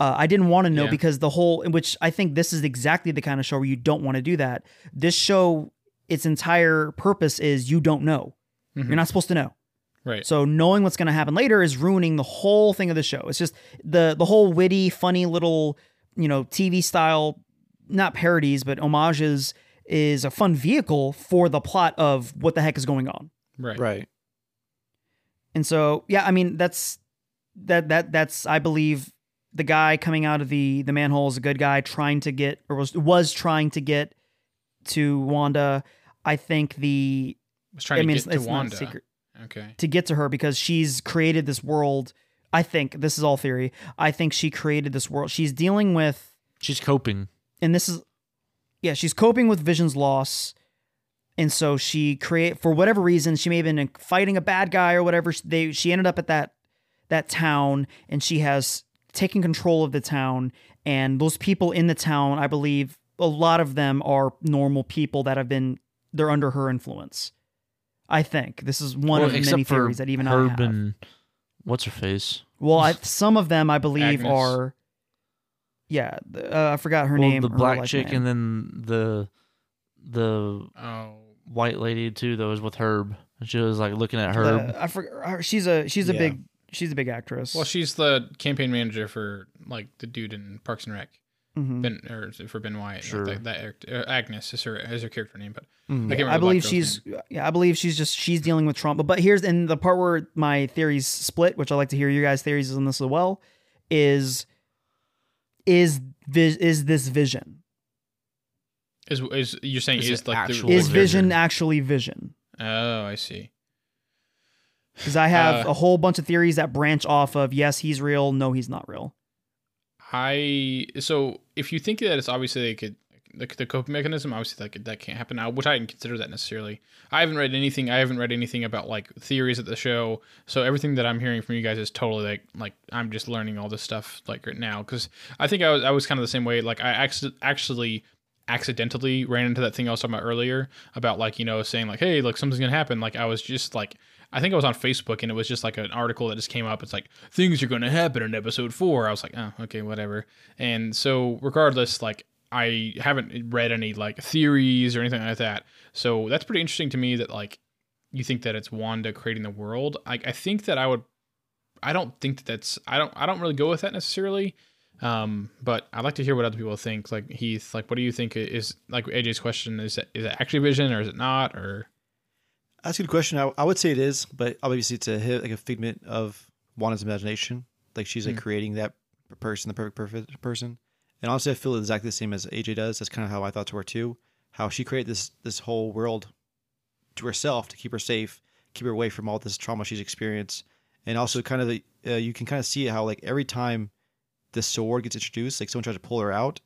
Uh, I didn't want to know Yeah. because the whole, in which I think this is exactly the kind of show where you don't want to do that. This show, its entire purpose is you don't know. Mhm. You're not supposed to know. Right. So knowing what's going to happen later is ruining the whole thing of the show. It's just the the whole witty, funny little, you know, TV style, not parodies but homages is a fun vehicle for the plot of what the heck is going on. right. Right. And so, yeah, I mean, that's that that that's I believe the guy coming out of the the manhole is a good guy trying to get or was was trying to get to Wanda. I think the Was trying I mean to it's, get to it's not a Wanda. secret Okay. to get to her because she's created this world. I think this is all theory. I think she created this world. She's dealing with, She's coping. and this is, yeah, she's coping with Vision's loss, and so she create for whatever reason she may have been fighting a bad guy or whatever. They she ended up at that that town, and she has taken control of the town, and those people in the town, I believe, a lot of them are normal people that have been they're under her influence. I think this is one Well, of except many theories that even I Herb have. and what's her face? Well, I, some of them I believe Agnes. are. Yeah, the- uh, I forgot her well, name. the black chick, name. and then the the Oh. white lady too. That was with Herb. She was like looking at The- Herb. I forgot. She's a she's a Yeah. big she's a big actress. Well, she's the campaign manager for like the dude in Parks and Rec. Mhm. Ben or for Ben Wyatt. Sure. That, that uh, Agnes is her is her character name, but Mhm. I can't remember. I believe she's name. yeah I believe she's just she's dealing with trauma. But here's in the part where my theories split, which I like to hear your guys' theories on this as well, is is vis- is this vision? is is you're saying Is is, it like the actual Is Vision. vision actually vision? Oh, I see. Because I have Uh, a whole bunch of theories that branch off of yes he's real, no he's not real. I so if you think that it's obviously like a, the, the coping mechanism, obviously that could, that can't happen now, which I didn't consider that necessarily. I haven't read anything. I haven't read anything about like theories of the show. So everything that I'm hearing from you guys is totally like like I'm just learning all this stuff like right now because I think I was I was kind of the same way. Like I actually actually accidentally ran into that thing I was talking about earlier about like you know saying like hey like something's gonna happen. Like I was just like I think I was on Facebook and it was just like an article that just came up. It's like things are going to happen in episode four. I was like, oh, okay, whatever. And so, regardless, like I haven't read any like theories or anything like that. So that's pretty interesting to me that like you think that it's Wanda creating the world. I, I think that I would. I don't think that that's. I don't. I don't really go with that necessarily. Um, but I'd like to hear what other people think. Like Heath, like what do you think is like AJ's question? Is it is it actually Vision or is it not? Or That's a good question. I, I would say it is, but obviously it's a hit, like a figment of Wanda's imagination. Like she's like Hmm. creating that person, the perfect perfect person. And honestly, I feel exactly the same as AJ does. That's kind of how I thought to her too. How she created this this whole world to herself to keep her safe, keep her away from all this trauma she's experienced, and also kind of the, uh, you can kind of see how like every time the sword gets introduced, like someone tries to pull her out,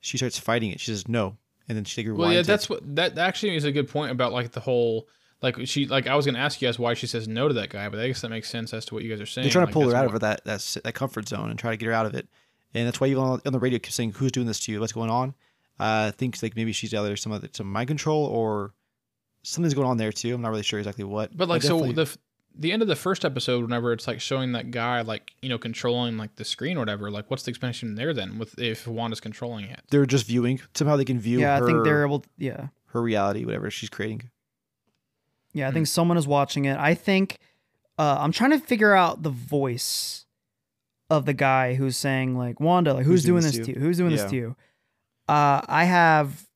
she starts fighting it. She says no, and then she like, well, yeah, it. that's what that actually is a good point about like the whole like she like I was gonna ask you guys why she says no to that guy, but I guess that makes sense as to what you guys are saying. They're trying Like, to pull her out more- of her that, that that comfort zone and try to get her out of it. And that's why even on, on the radio keep saying, "Who's doing this to you? What's going on?" Uh, think like maybe she's either some other some mind control or something's going on there too. I'm not really sure exactly what. But like, so the f- the end of the first episode, whenever it's like showing that guy like you know controlling like the screen or whatever, like what's the explanation there then with if Wanda's controlling it? they're just viewing somehow they can view. yeah, her, I think they're able. yeah, her reality, whatever she's creating. Yeah, I think someone is watching it. I think uh, I'm trying to figure out the voice of the guy who's saying like Wanda, like who's, doing, this to you? Who's doing Yeah. this to you? Uh, I have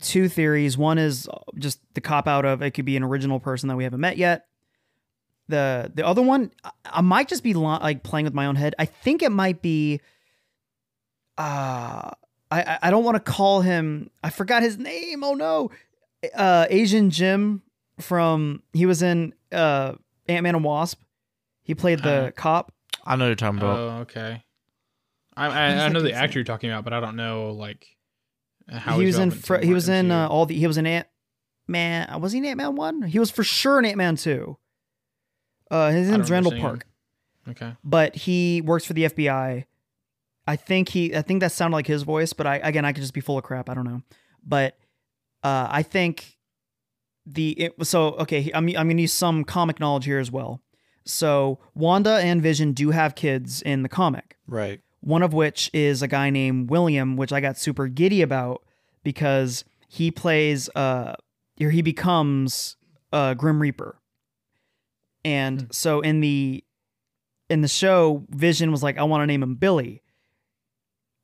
two theories. One is just the cop out of it could be an original person that we haven't met yet. The the other one, I, I might just be li- like playing with my own head. I think it might be. Uh, I I- I don't want to call him. I forgot his name. Oh no, uh, Asian Jim from he was in uh Ant Man and Wasp. He played the Uh, cop. I know you're talking about. Oh, okay. I I, I know the kid's actor you're talking about, but I don't know like how he was in. Fr- he the was in uh, all the. He was in Ant Man. Was he in Ant Man one? He was for sure in Ant Man two. Uh, his I name's Randall remember seeing Park, Okay. but he works for the FBI. I think he. I think that sounded like his voice, but I again I could just be full of crap. I don't know, but uh, I think the it, so okay. I'm I'm gonna use some comic knowledge here as well. So Wanda and Vision do have kids in the comic. Right. one of which is a guy named William, which I got super giddy about because he plays uh or he becomes uh Grim Reaper. And so in the in the show, Vision was like, I want to name him Billy.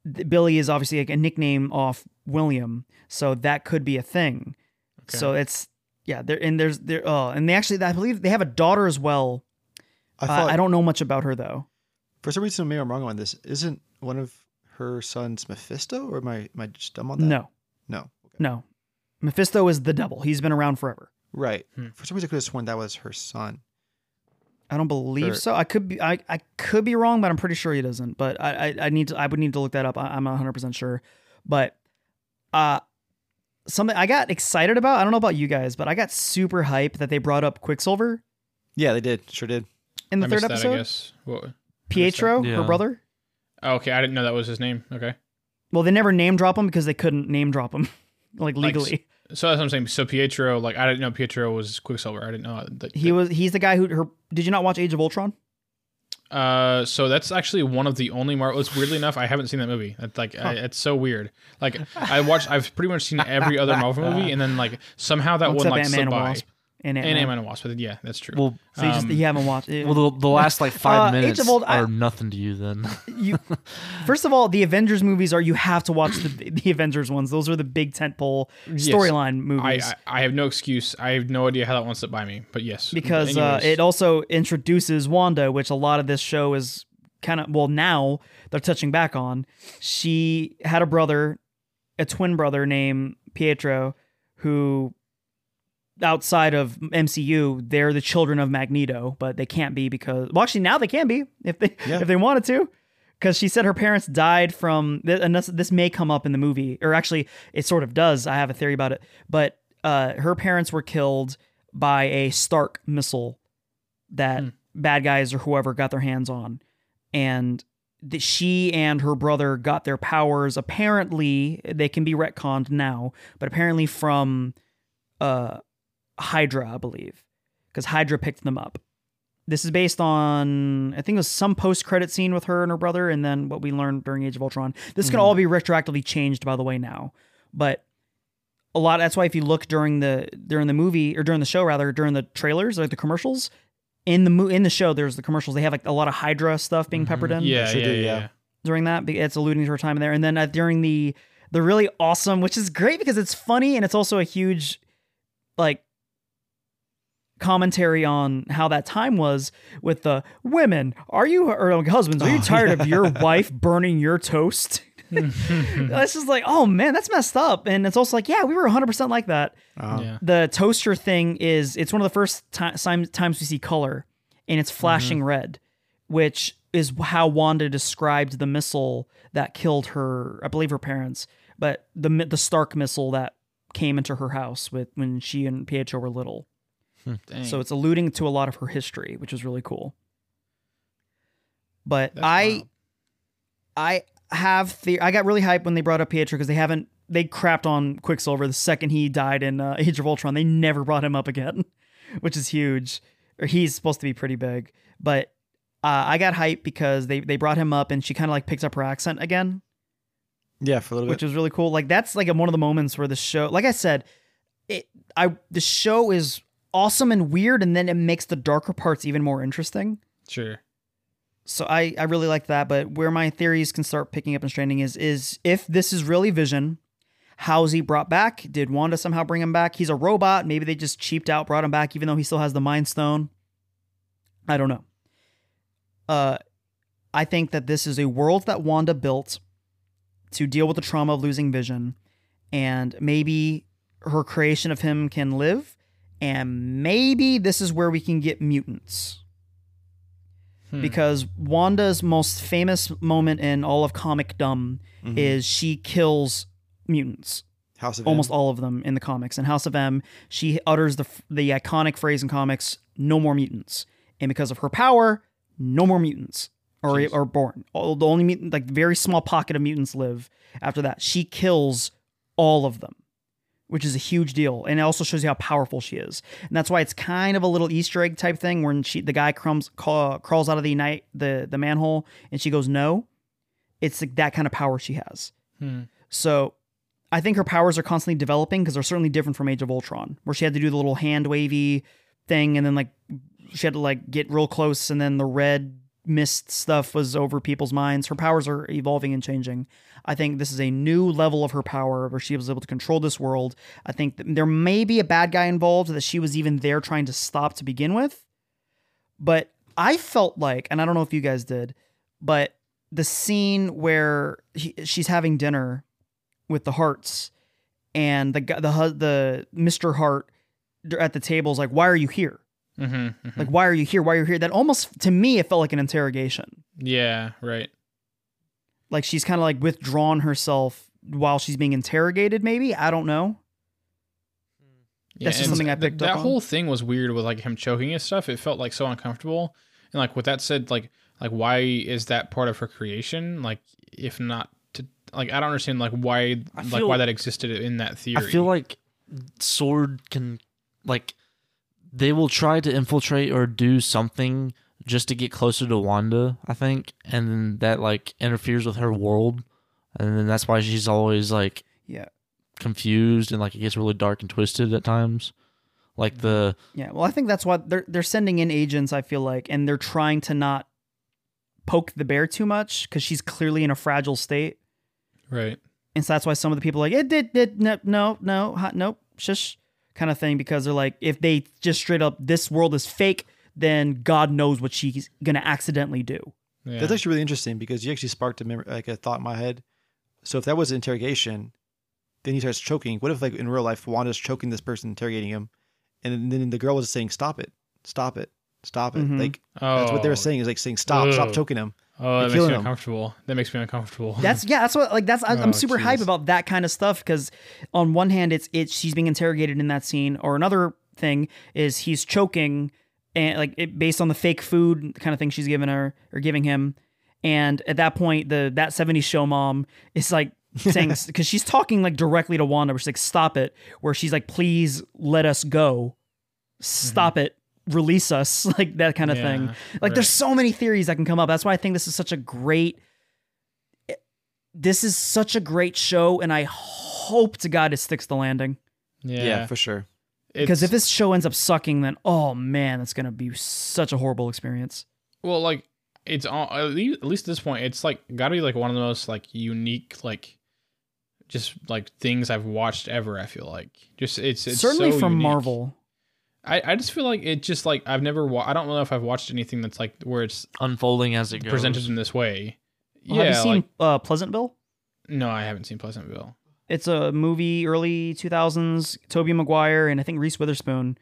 Th- Billy is obviously like a nickname off William, so that could be a thing. Okay. So it's yeah, there and there's there oh, and they actually I believe they have a daughter as well. I Uh, I don't know much about her though. for some reason maybe I'm wrong on this. Isn't one of her sons Mephisto, or am I am I just dumb on that? No, No. Okay. no. Mephisto is the devil. He's been around forever. Right. Hmm. For some reason I could have sworn that was her son. I don't believe Or- so. I could be I, I could be wrong, but I'm pretty sure he doesn't. But I I, I need to I would need to look that up. I, I'm 100 percent sure. But uh something I got excited about. I don't know about you guys, but I got super hype that they brought up Quicksilver Yeah, they did. Sure did. in the I third that, episode. I guess. What? Pietro, Yeah. her brother. Oh, okay, I didn't know that was his name. Okay. Well, they never name drop him because they couldn't name drop him [laughs] like Like, legally. So that's what I'm saying. So Pietro, like I didn't know Pietro was Quicksilver. I didn't know that. he was he's the guy who her did you not watch Age of Ultron? Uh, so that's actually one of the only Marvel. It's weirdly enough, I haven't seen that movie. It's like I, it's so weird. Like I watched, I've pretty much seen every other Marvel movie, [laughs] and then like somehow that one like slipped by. Wasp. And And Ant-Man. Ant-Man and Wasp. But yeah, that's true. Well, So you just Um, you haven't watched [laughs] it. well, the, the last like five Uh, Age minutes of Ult- I- are nothing to you. Then [laughs] you first of all the avengers movies are you have to watch the the avengers ones those are the big tentpole storyline I, movies I I have no excuse. I have no idea how that one slipped by me. But yes, because uh, Anyways. it also introduces wanda which a lot of this show is kind of well now they're touching back on she had a brother a twin brother named pietro who outside of MCU, they're the children of Magneto, but they can't be because well, actually now they can be if they Yeah. if they wanted to. Because she said her parents died from, and this, this may come up in the movie, or actually it sort of does. I have a theory about it, but uh, her parents were killed by a Stark missile that Hmm. bad guys or whoever got their hands on, and that she and her brother got their powers. Apparently, they can be retconned now, but apparently from uh Hydra, I believe, because Hydra picked them up. This is based on, I think it was some post credit scene with her and her brother, and then what we learned during Age of Ultron. This can Mhm. all be retroactively changed, by the way, now. But a lot. That's why if you look during the during the movie or during the show, rather during the trailers, like the commercials, in the mo- in the show, there's the commercials. They have like a lot of Hydra stuff being Mhm. peppered in yeah, sure yeah, do, yeah, yeah. yeah. during that. It's alluding to her time there, and then uh, during the the really awesome, which is great because it's funny and it's also a huge like commentary on how that time was with the women. Are you or like, husbands? Are you Oh, tired yeah. of your [laughs] wife burning your toast? [laughs] It's just like, oh man, that's messed up. And it's also like, yeah, we were 100 percent like that. Uh, yeah. The toaster thing is it's one of the first time- times we see color, and it's flashing red, which is how Wanda described the missile that killed her, I believe her parents, but the the Stark missile that came into her house with when she and Pietro were little. Dang. So it's alluding to a lot of her history, which is really cool. But That's I wild. I have the I got really hyped when they brought up Pietro because they haven't they crapped on Quicksilver the second he died in uh, Age of Ultron. They never brought him up again, [laughs] which is huge. Or he's supposed to be pretty big, but uh, I got hyped because they they brought him up and she kind of like picked up her accent again, Yeah, for a little which bit. Which was really cool. Like that's like one of the moments where the show, like I said, it I the show is awesome and weird, and then it makes the darker parts even more interesting. sure. So I I really like that. But where my theories can start picking up and straining is is if this is really Vision, how's he brought back? Did Wanda somehow bring him back? He's a robot. Maybe they just cheaped out, brought him back, even though he still has the Mind Stone. I don't know. Uh, I think that this is a world that Wanda built to deal with the trauma of losing Vision, and maybe her creation of him can live, and maybe this is where we can get mutants Hmm. because Wanda's most famous moment in all of comicdom Mhm. is she kills mutants, House of almost M. all of them in the comics. In House of M, she utters the the iconic phrase in comics, "No more mutants," and because of her power, no more mutants are Jeez. are born. All, the only mutant, like very small pocket of mutants live. After that, she kills all of them. Which is a huge deal, and it also shows you how powerful she is, and that's why it's kind of a little Easter egg type thing when she the guy crumbs, craw, crawls out of the night the the manhole, and she goes no. It's like that kind of power she has. Hmm. So I think her powers are constantly developing because they're certainly different from Age of Ultron, where she had to do the little hand wavy thing and then like she had to like get real close and then the red mist stuff was over people's minds. Her powers are evolving and changing. I think this is a new level of her power where she was able to control this world. I think there may be a bad guy involved that she was even there trying to stop to begin with. But I felt like, and I don't know if you guys did, but the scene where he, she's having dinner with the hearts and the the the Mr. Hart at the table is like, "Why are you here? Hmm Like, why are you here? Why are you here?" That almost to me it felt like an interrogation. Yeah. Right. Like she's kind of like withdrawn herself while she's being interrogated. Maybe I don't know. Yeah, That's just something I th- picked that up on. whole thing was weird with like him choking and stuff. It felt like so uncomfortable. And like with that said, like like why is that part of her creation? Like if not to like I don't understand like why I like why that existed in that theory. I feel like Sword can like they will try to infiltrate or do something just to get closer to Wanda, I think, and then that like interferes with her world, and then that's why she's always like Yeah. confused and like it gets really dark and twisted at times. Like the Yeah, well, I think that's why they're they're sending in agents. I feel like, and they're trying to not poke the bear too much because she's clearly in a fragile state, right. and so that's why some of the people are like it did did no no no hot, nope shush kind of thing because they're like if they just straight up this world is fake, then God knows what she's gonna accidentally do. Yeah. That's actually really interesting because you actually sparked a mem- like a thought in my head. So if that was an interrogation, then he starts choking. What if like in real life Wanda's choking this person interrogating him, and then the girl was saying stop it, stop it, stop it. Mhm. Like oh, that's what they were saying is like saying stop, stop choking him. Oh, that makes me uncomfortable. That makes me uncomfortable. [laughs] That's yeah, that's what like that's I, I'm Oh, super jeez. hype about that kind of stuff because on one hand it's it's she's being interrogated in that scene, or another thing is he's choking and like it, based on the fake food kind of thing she's giving her or giving him, and at that point the that 70s show mom is like saying [laughs] because she's talking like directly to Wanda, where she's like stop it, where she's like please let us go, stop mm-hmm. it. Release us, [laughs] like that kind of thing. Like, right. there's so many theories that can come up. That's why I think this is such a great eh, this is such a great show, and I hope to God it sticks the landing. yeah, Yeah, for sure. Because if this show ends up sucking, then oh man, that's gonna be such a horrible experience. Well, like it's all at least, at least at this point, it's like got to be like one of the most like unique like just like things I've watched ever. I feel like just it's, it's Certainly so from unique. Marvel. I I just feel like it just like I've never wa- I don't know if I've watched anything that's like where it's unfolding as it goes. presented in this way. Well, yeah, have you seen like uh, Pleasantville? no, I haven't seen Pleasantville. It's a movie early 2000s. Tobey Maguire and I think Reese Witherspoon.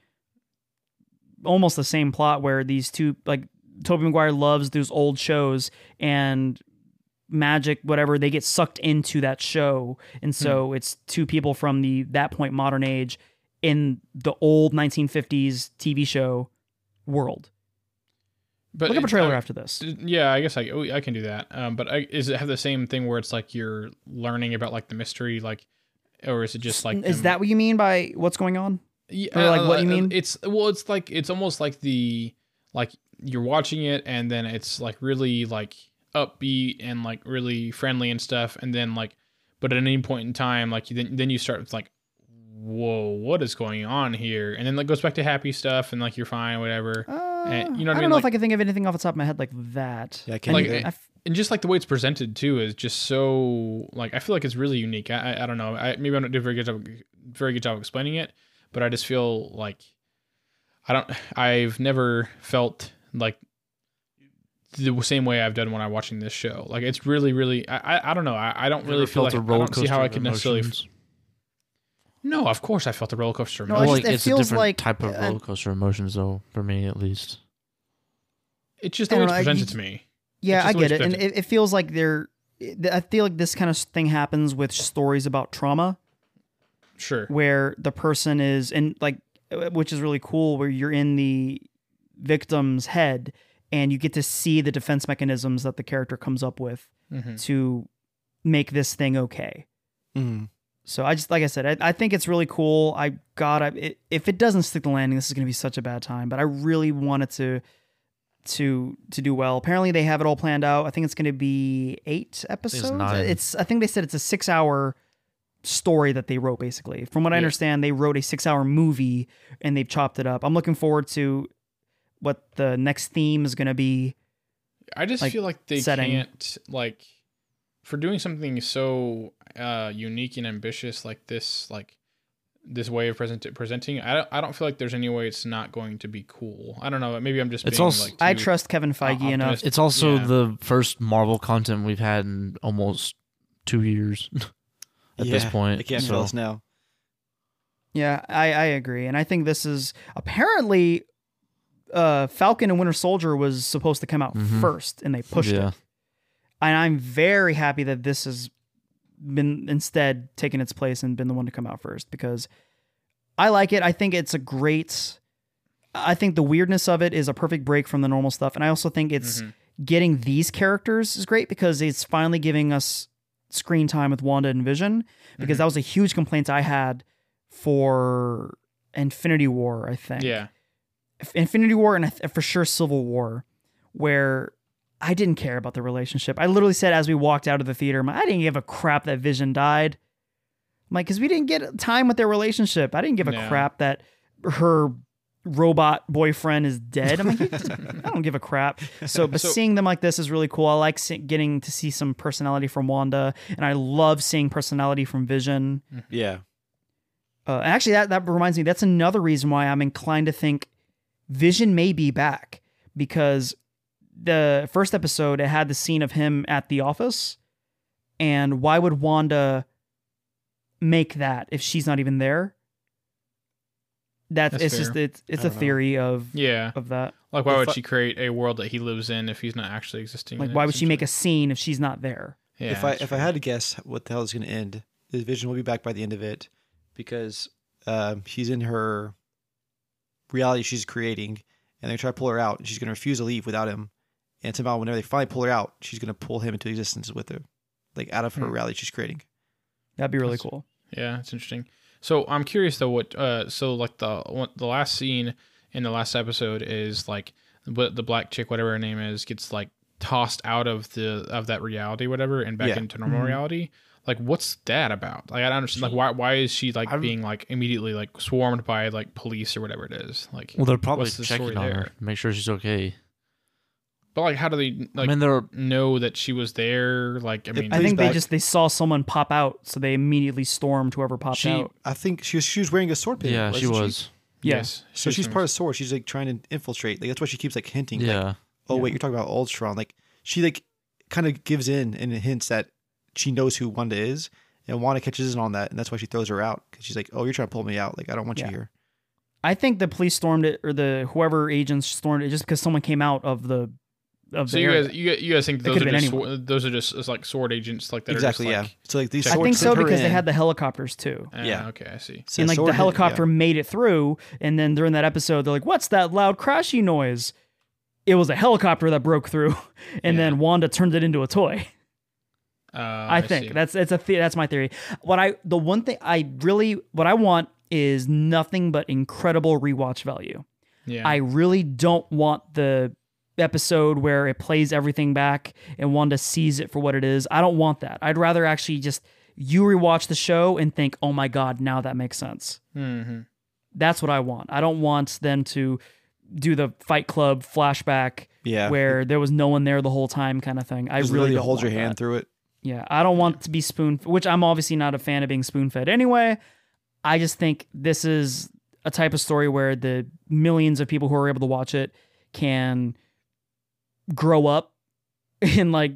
Almost the same plot where these two like Tobey Maguire loves those old shows and magic, whatever, they get sucked into that show. And so it's two people from the that point modern age in the old 1950s TV show world. But Look up a trailer uh, after this. Yeah, I guess I oh, I can do that. Um, but I, is it have the same thing where it's like you're learning about like the mystery, like, or is it just like Is them- that what you mean by what's going on? Yeah, Or, like, what you uh, mean? It's well, it's like it's almost like the like you're watching it and then it's like really like upbeat and like really friendly and stuff, and then like, but at any point in time, like then then you start with like, whoa, what is going on here? And then like goes back to happy stuff and like you're fine, whatever. Uh, And, you know what I I don't mean? know Like- if I can think of anything off the top of my head like that. Yeah, I can't Like, either. I f- and just like the way it's presented too is just so like I feel like it's really unique. I I, I don't know. I maybe I don't do a very good job very good job explaining it, but I just feel like I don't. I've never felt like the same way I've done when I'm watching this show. Like it's really, really. I I, I don't know. I, I don't really feel like I roller don't see how I of could necessarily. Emotions? No, of course I felt the roller coaster. No, emotion. I Well, just- like it it's a feels different like, type of uh, roller coaster emotions, though, for me at least. it's just the I way don't it's know, I- presented you- to me. Yeah, It's I just the way get it, and it, it feels like they're. I feel like this kind of thing happens with stories about trauma, Sure. where the person is, and like, uh, which is really cool, where you're in the victim's head, and you get to see the defense mechanisms that the character comes up with hmm to make this thing okay. Mhm. So I just, like I said, I, I think it's really cool. I got it. If it doesn't stick the landing, this is going to be such a bad time. But I really wanted to, to, to do well. Apparently, they have it all planned out. I think it's going to be eight episodes. nine. It's. I think they said it's a six-hour story that they wrote. Basically, from what I understand, they wrote a six-hour movie and they've chopped it up. I'm looking forward to what the next theme is going to be. I just like, feel like they setting. can't like for doing something so uh unique and ambitious like this like this way of present presenting I don't, I don't feel like there's any way it's not going to be cool. I don't know, maybe I'm just It's being also- like I trust Kevin Feige enough. It's also Yeah. the first Marvel content we've had in almost two years [laughs] at this point. They can't so- tell us now. Yeah, I, I agree. And I think this is apparently uh Falcon and Winter Soldier was supposed to come out Mhm. first and they pushed yeah. it. And I'm very happy that this has been instead taken its place and been the one to come out first because I like it. I think it's a great I think the weirdness of it is a perfect break from the normal stuff. And I also think it's Mhm. getting these characters is great because it's finally giving us screen time with Wanda and Vision because Mhm. that was a huge complaint I had for Infinity War, I think. Yeah. Infinity War and for sure Civil War, where I didn't care about the relationship. I literally said as we walked out of the theater, I'm like, I didn't give a crap that Vision died. I'm like, because we didn't get time with their relationship. I didn't give a No. crap that her robot boyfriend is dead. I'm like, [laughs] I don't give a crap. So, but So- seeing them like this is really cool. I like see- getting to see some personality from Wanda, and I love seeing personality from Vision. Yeah. Uh, actually, that that reminds me. That's another reason why I'm inclined to think Vision may be back because the first episode it had the scene of him at the office, and why would Wanda make that if she's not even there? That's, That's it's just it's it's I a don't know. theory of Yeah. of that. Like why If would I- she create a world that he lives in if he's not actually existing? Like, in why it, would she make a scene if she's not there? Yeah, if I that's if I had to guess what the hell is going to end, his vision will be back by the end of it because um, she's in her reality she's creating, and they try to pull her out, and she's going to refuse to leave without him. And somehow, whenever they finally pull her out, she's going to pull him into existence with her, like out of her Hmm. reality she's creating. That'd be really That's- cool. Yeah, it's interesting. So I'm curious though. What? Uh, so like the one, the last scene in the last episode is like what the black chick, whatever her name is, gets like tossed out of the of that reality, whatever, and back Yeah. into normal Mhm. reality. Like, what's that about? Like, I don't understand. Like, why why is she like I'm- being like immediately like swarmed by like police or whatever it is? Like, Well, they're probably what's the checking on there? her, make sure she's okay. But like, how do they like I mean, they're know that she was there? Like, I mean, I Please think they back. just they saw someone pop out, so they immediately stormed whoever popped She, out. I think she was she was wearing a sword pin. yeah, she wasn't was. Yeah. yes. So she's part of sword. She's like trying to infiltrate. Like that's why she keeps like hinting. Like, Yeah, oh Yeah. wait, you're talking about Ultron. Like she like kind of gives in and hints that she knows who Wanda is, and Wanda catches in on that, and that's why she throws her out because she's like, oh, you're trying to pull me out. Like I don't want Yeah. you here. I think the police stormed it, or the whoever agents stormed it, just because someone came out of the of So the you guys, you, you guys think those are just anyone. sword, those are just it's like sword agents like that exactly. Are yeah. just like, So like these. I I think so sent her because they had the helicopters too. Ah, Yeah. Okay, I see. So and like sword the hit- helicopter yeah. made it through, and then during that episode, they're like, "What's that loud crashy noise?" It was a helicopter that broke through, [laughs] and Yeah. then Wanda turned it into a toy. Uh, I, think see. that's it's a the- that's my theory. What I the one thing I really what I want is nothing but incredible rewatch value. yeah. I really don't want the episode where it plays everything back and Wanda sees it for what it is. I don't want that. I'd rather actually just you rewatch the show and think, "Oh my god, now that makes sense." hmm That's what I want. I don't want them to do the Fight Club flashback Yeah. where there was no one there the whole time kind of thing. I Just really hold your hand that. through it. Yeah, I don't want to be spoon, which I'm obviously not a fan of being spoon fed anyway. I just think this is a type of story where the millions of people who are able to watch it can grow up [laughs] and like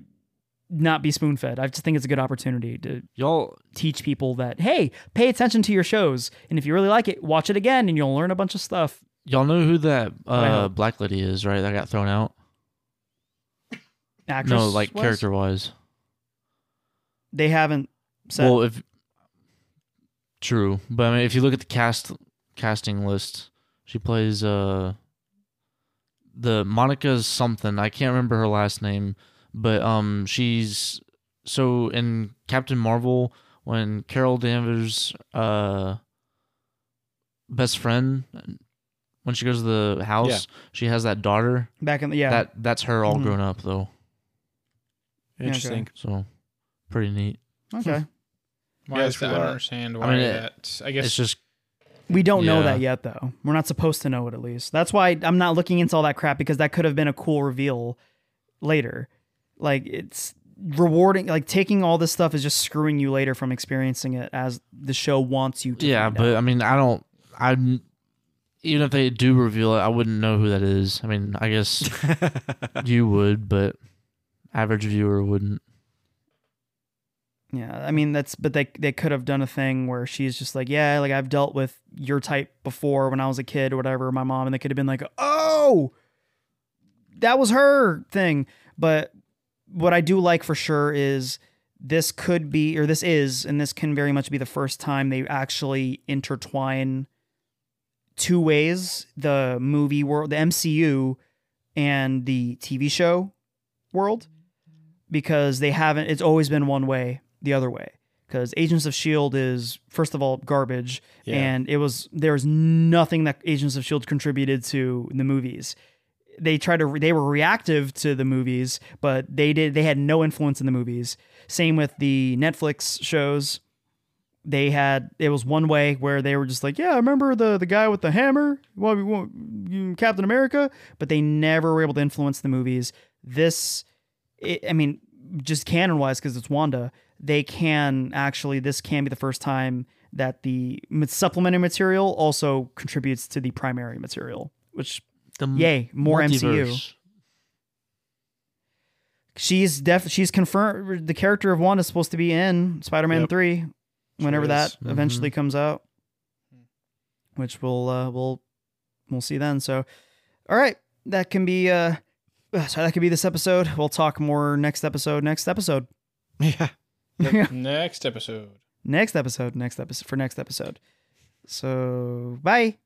not be spoon fed. I just think it's a good opportunity to Y'all, teach people that hey, pay attention to your shows, and if you really like it, watch it again, and you'll learn a bunch of stuff. y'all know who that uh, black lady is, right? That got thrown out. Actress, no, like character wise. they haven't said. Well, if true, but I mean, if you look at the cast casting list, she plays uh the Monica's something. I can't remember her last name, but um, she's so in Captain Marvel when Carol Danvers' uh best friend when she goes to the house, Yeah. she has that daughter. back in the yeah, That that's her all Mhm. grown up though. Interesting. So pretty neat. okay. Why Yeah, is that? I don't understand why I mean, it- that. I guess It's just We don't know that yet, though. We're not supposed to know it, at least. That's why I'm not looking into all that crap because that could have been a cool reveal later. Like, it's rewarding. Like, taking all this stuff is just screwing you later from experiencing it as the show wants you to. yeah, but out. I mean, I don't. I'm, even if they do reveal it, I wouldn't know who that is. I mean, I guess [laughs] you would, but average viewer wouldn't. Yeah, I mean that's but they they could have done a thing where she's just like, yeah, like I've dealt with your type before when I was a kid or whatever, my mom, and they could have been like, oh, that was her thing. But what I do like for sure is this could be or this is and this can very much be the first time they actually intertwine two ways the movie world, the MCU, and the TV show world because they haven't it's always been one way the other way because agents of shield is first of all garbage Yeah. and it was there was nothing that agents of shield contributed to in the movies. They tried to they were reactive to the movies but they did they had no influence in the movies. Same with the netflix shows. They had it was one way where they were just like yeah I remember the the guy with the hammer? Well, we want- captain america? But they never were able to influence the movies. This it, i mean just canon wise because it's wanda they can actually this can be the first time that the supplementary material also contributes to the primary material which The yay more mcu she's def she's confirmed the character of Wanda is supposed to be in Spider-Man Yep. 3 whenever that. Mhm. eventually comes out which we'll uh we'll we'll see then so all right that can be uh uh, [sighs] so that could be this episode we'll talk more next episode next episode [laughs] Yeah. [laughs] next episode. next episode next episode for next episode. So bye